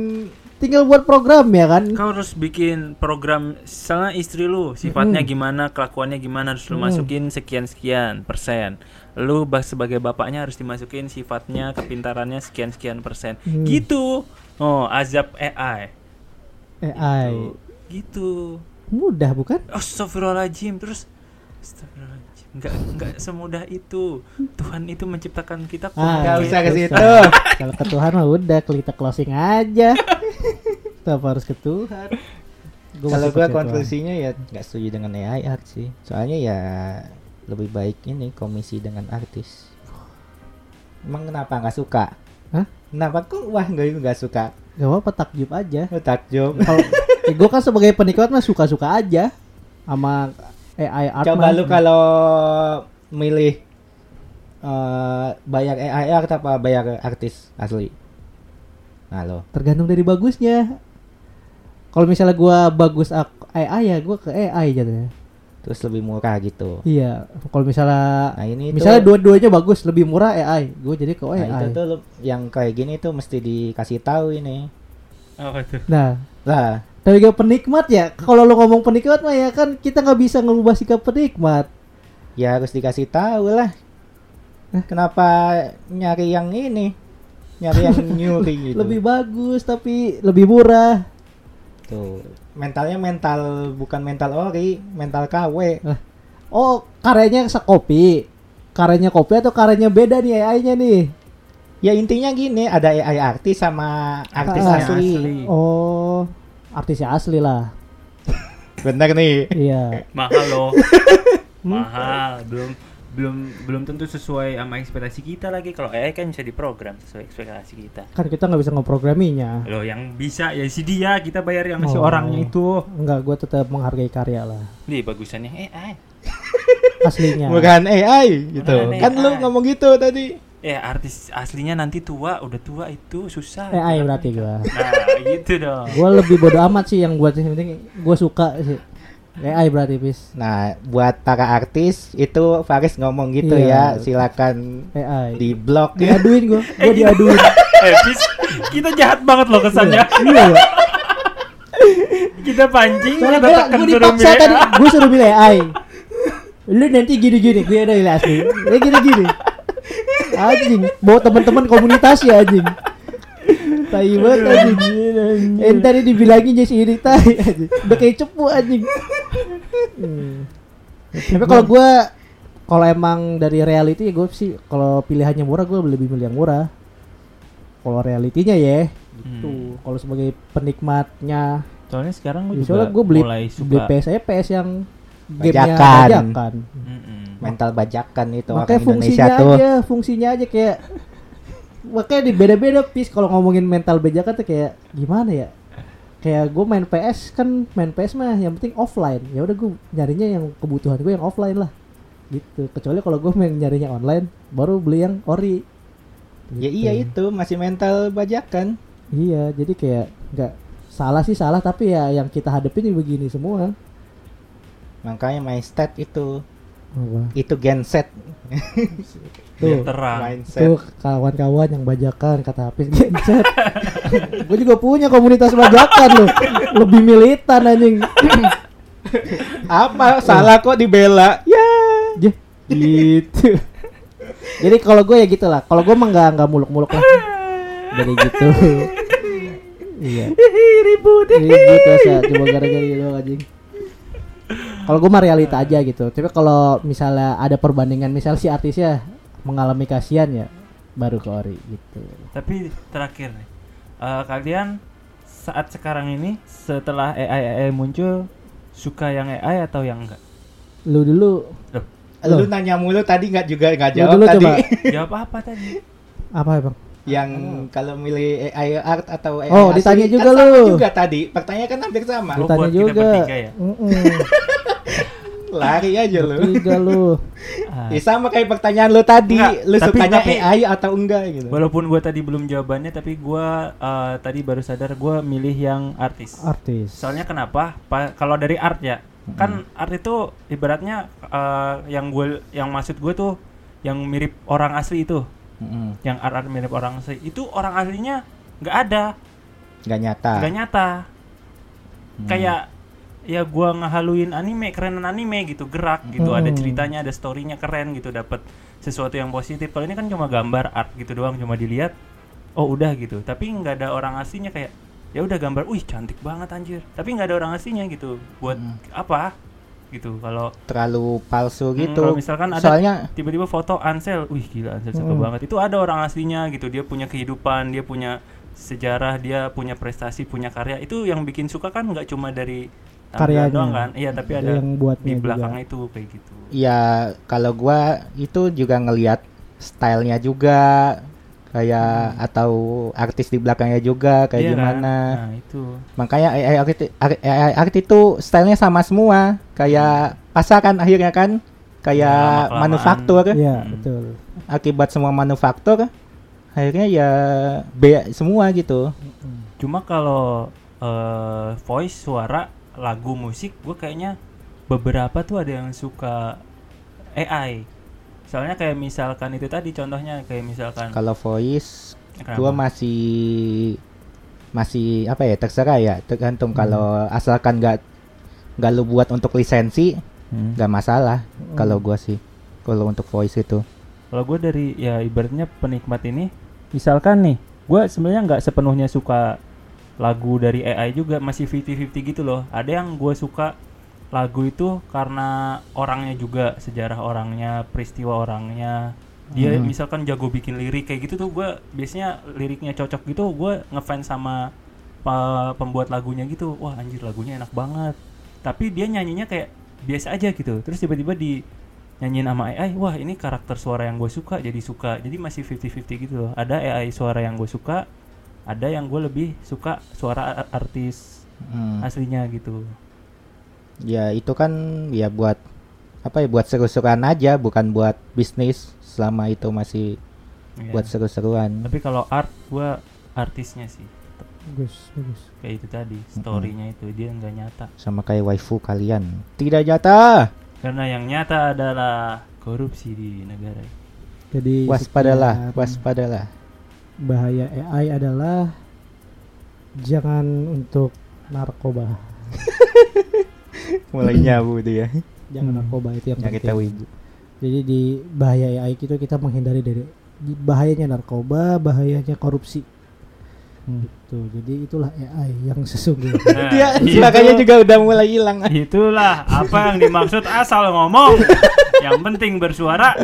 Tinggal buat program ya kan. Kau harus bikin program misalnya istri lu sifatnya Mm. gimana, kelakuannya gimana harus lu Mm. masukin sekian sekian persen. Lu bah- sebagai bapaknya harus dimasukin sifatnya, kepintarannya sekian sekian persen. Hmm. Gitu. Oh, azab AI. AI. Gitu. Gitu. Mudah bukan? Astagfirullahaladzim Terus Astagfirullahaladzim. Nggak, nggak semudah itu. Tuhan itu menciptakan kita Ah, Nggak gitu. usah ke situ. [laughs] Kalau ke Tuhan mah udah kita closing aja. Kenapa harus ke Tuhan? Gua Kalau Tuhan. konklusinya ya nggak setuju dengan AI art sih. Soalnya ya lebih baik ini komisi dengan artis. Emang kenapa nggak suka? Hah? Kenapa kok wah nggak nggak suka? Gak apa-apa takjub aja. Oh, takjub. Kalau [laughs] ya gue kan sebagai penikmat mah suka-suka aja sama AI art. Coba lu kalau milih eh, bayar AI art apa bayar artis asli? Nah lo. tergantung dari bagusnya. Kalau misalnya gua bagus AI ya gua ke AI jadinya. Terus lebih murah gitu. Iya. Kalau misalnya Nah ini misalnya dua-duanya bagus lebih murah AI. Gue jadi ke nah, itu AI. tuh yang kayak gini tuh mesti dikasih tahu ini. Apa tuh? Nah, Lah, dari gue penikmat ya. Kalau lu ngomong penikmat mah ya kan kita nggak bisa ngerubah sikap penikmat. ya harus dikasih tahu lah. Kenapa nyari yang ini? Nyari yang nyuri [laughs] gitu. Lebih bagus tapi lebih murah. Tuh. Mentalnya mental bukan mental ori, mental KW. Oh, karyanya sekopi. Karyanya kopi atau karyanya beda nih AI-nya nih? Ya intinya gini, ada AI artis sama artis Ah. asli. Oh, artisnya asli lah. [laughs] Bener nih. Iya. Mahal loh. [laughs] Mahal. Belum belum belum tentu sesuai sama ekspektasi kita lagi. Kalau AI kan bisa diprogram sesuai ekspektasi kita. Kan kita nggak bisa ngeprograminya. Loh yang bisa ya si dia kita bayar yang si Oh. orangnya itu. Enggak, gue tetap menghargai karya lah. Nih bagusannya AI. [laughs] Aslinya. Bukan AI gitu. Bukan kan lu AI. ngomong gitu tadi. Eh artis aslinya nanti tua, udah tua itu susah. AI berarti gua. Nah, gitu dong. Gue lebih bodo amat sih yang buat yang penting gue suka sih. AI berarti bis. Nah, buat para artis itu Faris ngomong gitu Iya. ya. Silakan AI. di blog Diaduin gue, gue [laughs] diaduin. eh, Fis, kita jahat banget loh kesannya. iya ya. kita pancing, Soalnya kita gue tekan gue suruh dipaksa tadi, gue suruh milih AI. Lu nanti gini-gini, gue ada milih asli. Ya gini-gini. Anjing, bawa teman-teman komunitas ya anjing. Tai banget anjing. Eh tadi dibilangin jadi ini tai anjing. Udah kayak cepu anjing. Hmm. Tapi kalau gue kalau emang dari reality ya gue sih kalau pilihannya murah gue lebih milih yang murah. Kalau realitinya ya, gitu. Hmm. Kalau sebagai penikmatnya Soalnya sekarang Ya, gue juga soalnya gue beli mulai beli suka. PS aja PS yang gamenya Bajakan. bajakan. Mm-mm. mental bajakan itu Makanya orang Indonesia fungsinya tuh. aja, fungsinya aja kayak makanya di beda-beda pis kalau ngomongin mental bajakan tuh kayak gimana ya? Kayak gue main PS kan main PS mah yang penting offline. Ya udah gue nyarinya yang kebutuhan gue yang offline lah. Gitu. Kecuali kalau gue main nyarinya online baru beli yang ori. Ya Gitu. iya itu masih mental bajakan. Iya, jadi kayak nggak salah sih salah tapi ya yang kita hadepin ya begini semua. Makanya my stat itu Apa? itu genset. [laughs] Biar Tuh. terang. Mindset. Tuh kawan-kawan yang bajakan kata Hafiz genset. [laughs] gue juga punya komunitas bajakan loh. Lebih militan anjing. [coughs] Apa salah kok dibela? Ya. Jah, gitu. Jadi kalau gue ya gitu lah. Kalau gue mah nggak nggak muluk-muluk lah. Jadi gitu. iya. Ribut. Ribut ya cuma gara-gara gitu anjing. Kalau gue mah realita aja gitu. Tapi kalau misalnya ada perbandingan misal si artisnya mengalami kasihan ya baru ke ori gitu. Tapi terakhir nih, eh, kalian saat sekarang ini setelah AI AI muncul suka yang AI atau yang enggak? Lu dulu Loh, Lu Loh. nanya mulu tadi nggak juga nggak Lu jawab dulu tadi. coba. [laughs] jawab apa tadi? apa ya bang? Yang kalau milih AI art atau AI Oh, asli, ditanya kan juga sama lu. juga tadi. Pertanyaan kan hampir sama. Oh, Ditanya buat kita juga. bertiga ya? Mm-mm. [laughs] Lari aja lu. Tiga lu. Ah, [laughs] Ya sama kayak pertanyaan lu tadi, Enggak, lu tapi- sukanya tapi- AI atau enggak gitu. Walaupun gua tadi belum jawabannya, tapi gua eh, tadi baru sadar gua milih yang artis. Artis. Soalnya kenapa? Pa- kalau dari art ya, kan art itu ibaratnya eh, yang gue yang maksud gue tuh yang mirip orang asli itu, Mm-mm. yang art art mirip orang asli itu orang aslinya nggak ada, Nggak nyata. nggak nyata. Hmm. Kayak ya gua ngehaluin anime, kerenan anime gitu, gerak gitu, ada Hmm. ceritanya, ada storynya keren gitu, dapat sesuatu yang positif. Kalau ini kan cuma gambar art gitu doang, cuma dilihat, oh udah gitu. Tapi nggak ada orang aslinya kayak ya udah gambar, wih cantik banget anjir. Tapi nggak ada orang aslinya gitu. Buat Hmm. apa? gitu. Kalau terlalu palsu Hmm, gitu. kalau misalkan ada- Soalnya tiba-tiba foto Ansel, wih gila Ansel cakep Hmm. banget. Itu ada orang aslinya gitu. Dia punya kehidupan, dia punya sejarah, dia punya prestasi, punya karya. Itu yang bikin suka kan nggak cuma dari Karyanya. doang kan. Iya, tapi ada yang buatnya di juga. belakangnya itu kayak gitu. ya kalau gua itu juga ngelihat stylenya juga kayak atau artis di belakangnya juga kayak Iya kan? gimana. Nah, itu. Makanya AI art, art- AI art itu stylenya sama semua. Kayak pasaran akhirnya kan kayak Ya, manufaktur. Iya, Hmm. betul. Akibat semua manufaktur akhirnya ya B semua gitu. Cuma kalau eh, voice suara lagu musik gue kayaknya beberapa tuh ada yang suka AI. Soalnya kayak misalkan itu tadi contohnya kayak misalkan Kalau voice Kenapa? gua masih masih apa ya terserah ya tergantung kalau asalkan nggak nggak lu buat untuk lisensi Hmm. nggak masalah kalau gua sih kalau untuk voice itu kalau gue dari ya ibaratnya penikmat ini Misalkan nih, gue sebenarnya nggak sepenuhnya suka lagu dari AI juga, masih 50-50 gitu loh. Ada yang gue suka lagu itu karena orangnya juga, sejarah orangnya, peristiwa orangnya. Dia Hmm. misalkan jago bikin lirik kayak gitu tuh gue biasanya liriknya cocok gitu, gue ngefans sama pembuat lagunya gitu. Wah anjir lagunya enak banget. Tapi dia nyanyinya kayak biasa aja gitu. Terus tiba-tiba di nyanyiin sama AI, wah ini karakter suara yang gue suka jadi suka. Jadi masih 50-50 gitu loh. Ada AI suara yang gue suka, ada yang gue lebih suka suara artis Hmm. aslinya gitu. ya itu kan ya buat apa ya buat seru-seruan aja bukan buat bisnis selama itu masih Iya. buat seru-seruan Tapi kalau art gue artisnya sih Bagus, bagus. kayak itu tadi storynya itu dia nggak nyata. sama kayak waifu kalian tidak jatah Karena yang nyata adalah korupsi di negara. Jadi waspadalah waspadalah bahaya AI adalah jangan untuk narkoba. [laughs] mulai nyabu tuh ya Jangan Hmm. narkoba itu yang nyari penting. tahu ibu Jadi di bahaya AI itu kita menghindari dari bahayanya narkoba, bahayanya korupsi. Hmm. Gitu. Jadi itulah AI yang sesungguhnya. Nah, [laughs] dia itu- makanya juga udah mulai hilang Itulah apa yang dimaksud asal ngomong. [laughs] yang penting bersuara.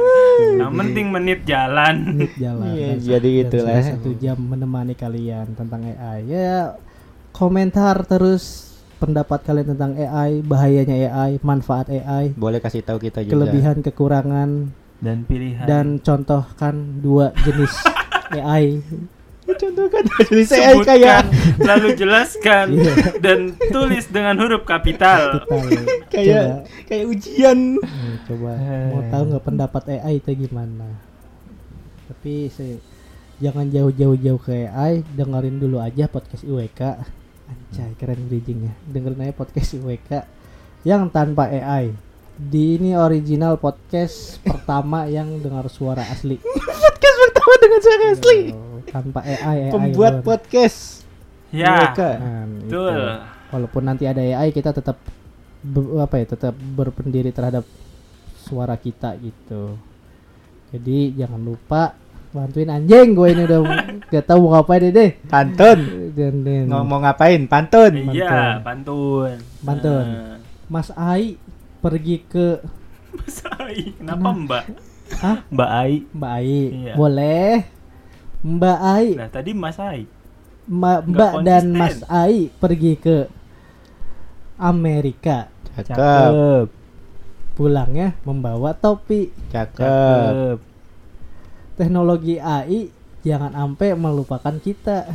[laughs] yang penting menit jalan. Menit jalan. Iya, Dan jadi sa- dan itulah. sudah satu jam menemani kalian tentang AI. Ya komentar terus pendapat kalian tentang AI, bahayanya AI, manfaat AI, boleh kasih tahu kita juga kelebihan kekurangan Dan pilihan. dan contohkan dua jenis [laughs] AI. Contohkan [laughs] jadi saya kayak Sebutkan, lalu jelaskan [laughs] Iya. dan tulis dengan huruf kapital. Kayak kayak ujian eh, coba mau tahu nggak pendapat AI itu gimana? Tapi saya jangan jauh-jauh jauh ke AI, dengerin dulu aja podcast IWK. Anjay, keren bridgingnya. Dengerin aja podcast IWK yang tanpa AI. Di ini original podcast pertama yang dengar suara asli. [laughs] podcast pertama dengan suara asli Oh, tanpa AI, AI pembuat doang. podcast Ya, Mereka. Nah, itu. betul. Walaupun nanti ada AI kita tetap apa ya tetap berpendiri terhadap suara kita gitu. Jadi jangan lupa bantuin anjing gue ini udah [laughs] gak tahu mau ngapain deh deh. pantun Dan, dan ngomong ngapain pantun Iya, pantun. Pantun. Nah, Mas Ai pergi ke Mas Ai, kenapa Mbak? Hah? Mbak Ai. Mbak Ai. Iya. Boleh. Mbak Ai, Nah, tadi Mas Ai. Ma- nggak Mbak dan. Mas Ai pergi ke Amerika. cakep Pulangnya membawa topi. cakep Cakep. Teknologi AI jangan sampai melupakan kita.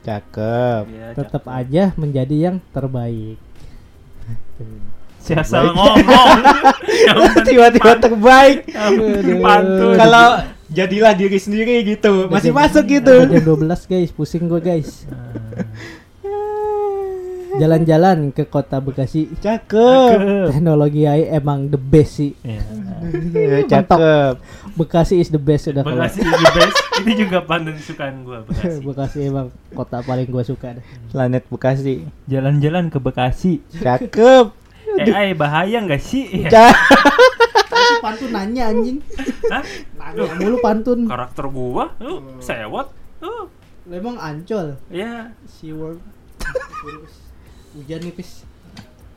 cakep Ya, Tetap cakep. aja menjadi yang terbaik. Si asal ngomong. [laughs] Tiba-tiba terbaik kalau jadilah diri sendiri gitu masih jam- masuk gitu Jam 12 guys, pusing gue guys. Jalan-jalan ke kota Bekasi. cakep Teknologi AI emang the best sih. Iya, [laughs] cakep Bekasi is the best udah kalau. Bekasi is the best. Ini juga pantun kesukaan gua Bekasi. [laughs] Bekasi emang kota paling gue suka deh. planet Bekasi Jalan-jalan ke Bekasi. cakep [laughs] AI bahaya nggak sih? Ya. Pantun nanya anjing. Hah? Nanya mulu pantun. Karakter gua, lu sewot. Uh, Lu Emang ancol. ya. SeaWorld. Hujan nih pis.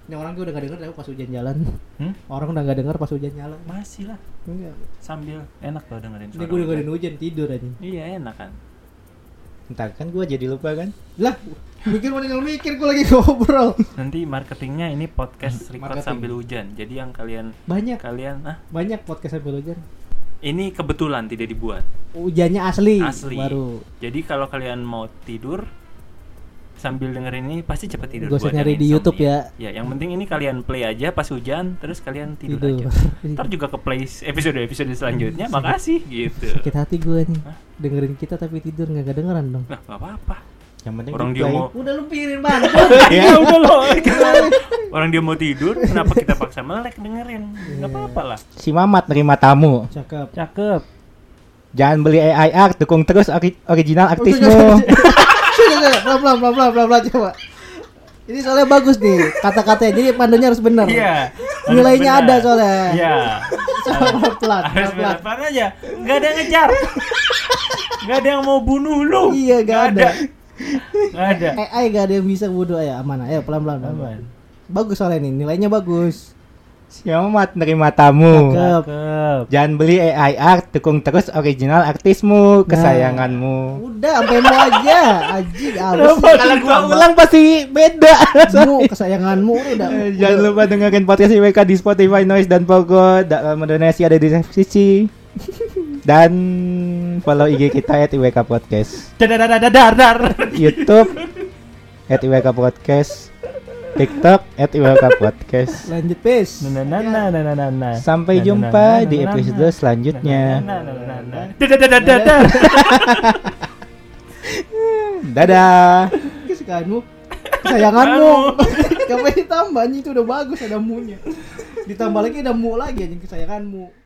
Ini orang tuh udah gak denger tapi pas hujan jalan. Hmm? Orang udah gak denger pas hujan jalan. Masih lah. Enggak. Sambil enak tuh dengerin Ini suara gue hujan. dengerin hujan tidur aja. Iya enak kan. Ntar kan gue jadi lupa kan. Lah, mikir mau tinggal mikir gue lagi [laughs] ngobrol. Nanti marketingnya ini podcast record Marketing. sambil hujan. Jadi yang kalian Banyak, kalian ah banyak podcast sambil hujan. ini kebetulan tidak dibuat. Hujannya asli, Asli. baru. Jadi kalau kalian mau tidur sambil dengerin ini pasti cepet tidur. Gak usah nyari di insomnia. YouTube ya. Ya, yang penting ini kalian play aja pas hujan, terus kalian tidur, Tidur. aja. [laughs] Ntar juga ke play episode episode selanjutnya. Makasih gitu. Sakit hati gue nih. Hah? Dengerin kita tapi tidur nggak kedengeran dong. Nah, gak apa-apa. Yang penting Orang di dia mau Udah lu pikirin banget. [laughs] ya [laughs] udah loh. Orang dia mau tidur, kenapa kita paksa melek dengerin? Gak apa-apa lah. Si Mamat nerima tamu. Cakep. Cakep. Jangan beli AI art, dukung terus ori- original artismu. Pelan pelan pelan pelan pelan pelan coba. Ini soalnya bagus nih kata-katanya. Jadi panduannya harus benar. Iya. Nilainya harus ada benar. soalnya. Iya. Pelan pelan Harus pelan. benar aja. Gak ada yang ngejar. Gak ada yang mau bunuh lu. Iya, gak ada. Gak ada. AI gak ada yang bisa bodoh ya aman ayo pelan pelan pelan. Bagus soalnya nih nilainya bagus. Si Mamat nerima tamu. Cakep. Cakep. Jangan beli AI art, dukung terus original artismu, kesayanganmu. Udah sampai mau aja. Aji. [laughs] Kalau gua ulang pasti beda. Mu [laughs] kesayanganmu udah. Eh, Jangan lupa dengerin podcast IWK di Spotify, Noise, dan Pogo. Dalam donasi ada di deskripsi. [laughs] Dan follow IG kita at IWK Podcast. Dadar dadar dadar. YouTube at IWK Podcast. TikTok at IWK Podcast. Lanjut pes. Nah, nah, nah, nah, nah, nah, nah. Sampai jumpa di episode selanjutnya. Dadah. kesukaanmu kesayanganmu ngapain ditambah itu udah bagus ada munya ditambah lagi ada mu lagi anjing kesayanganmu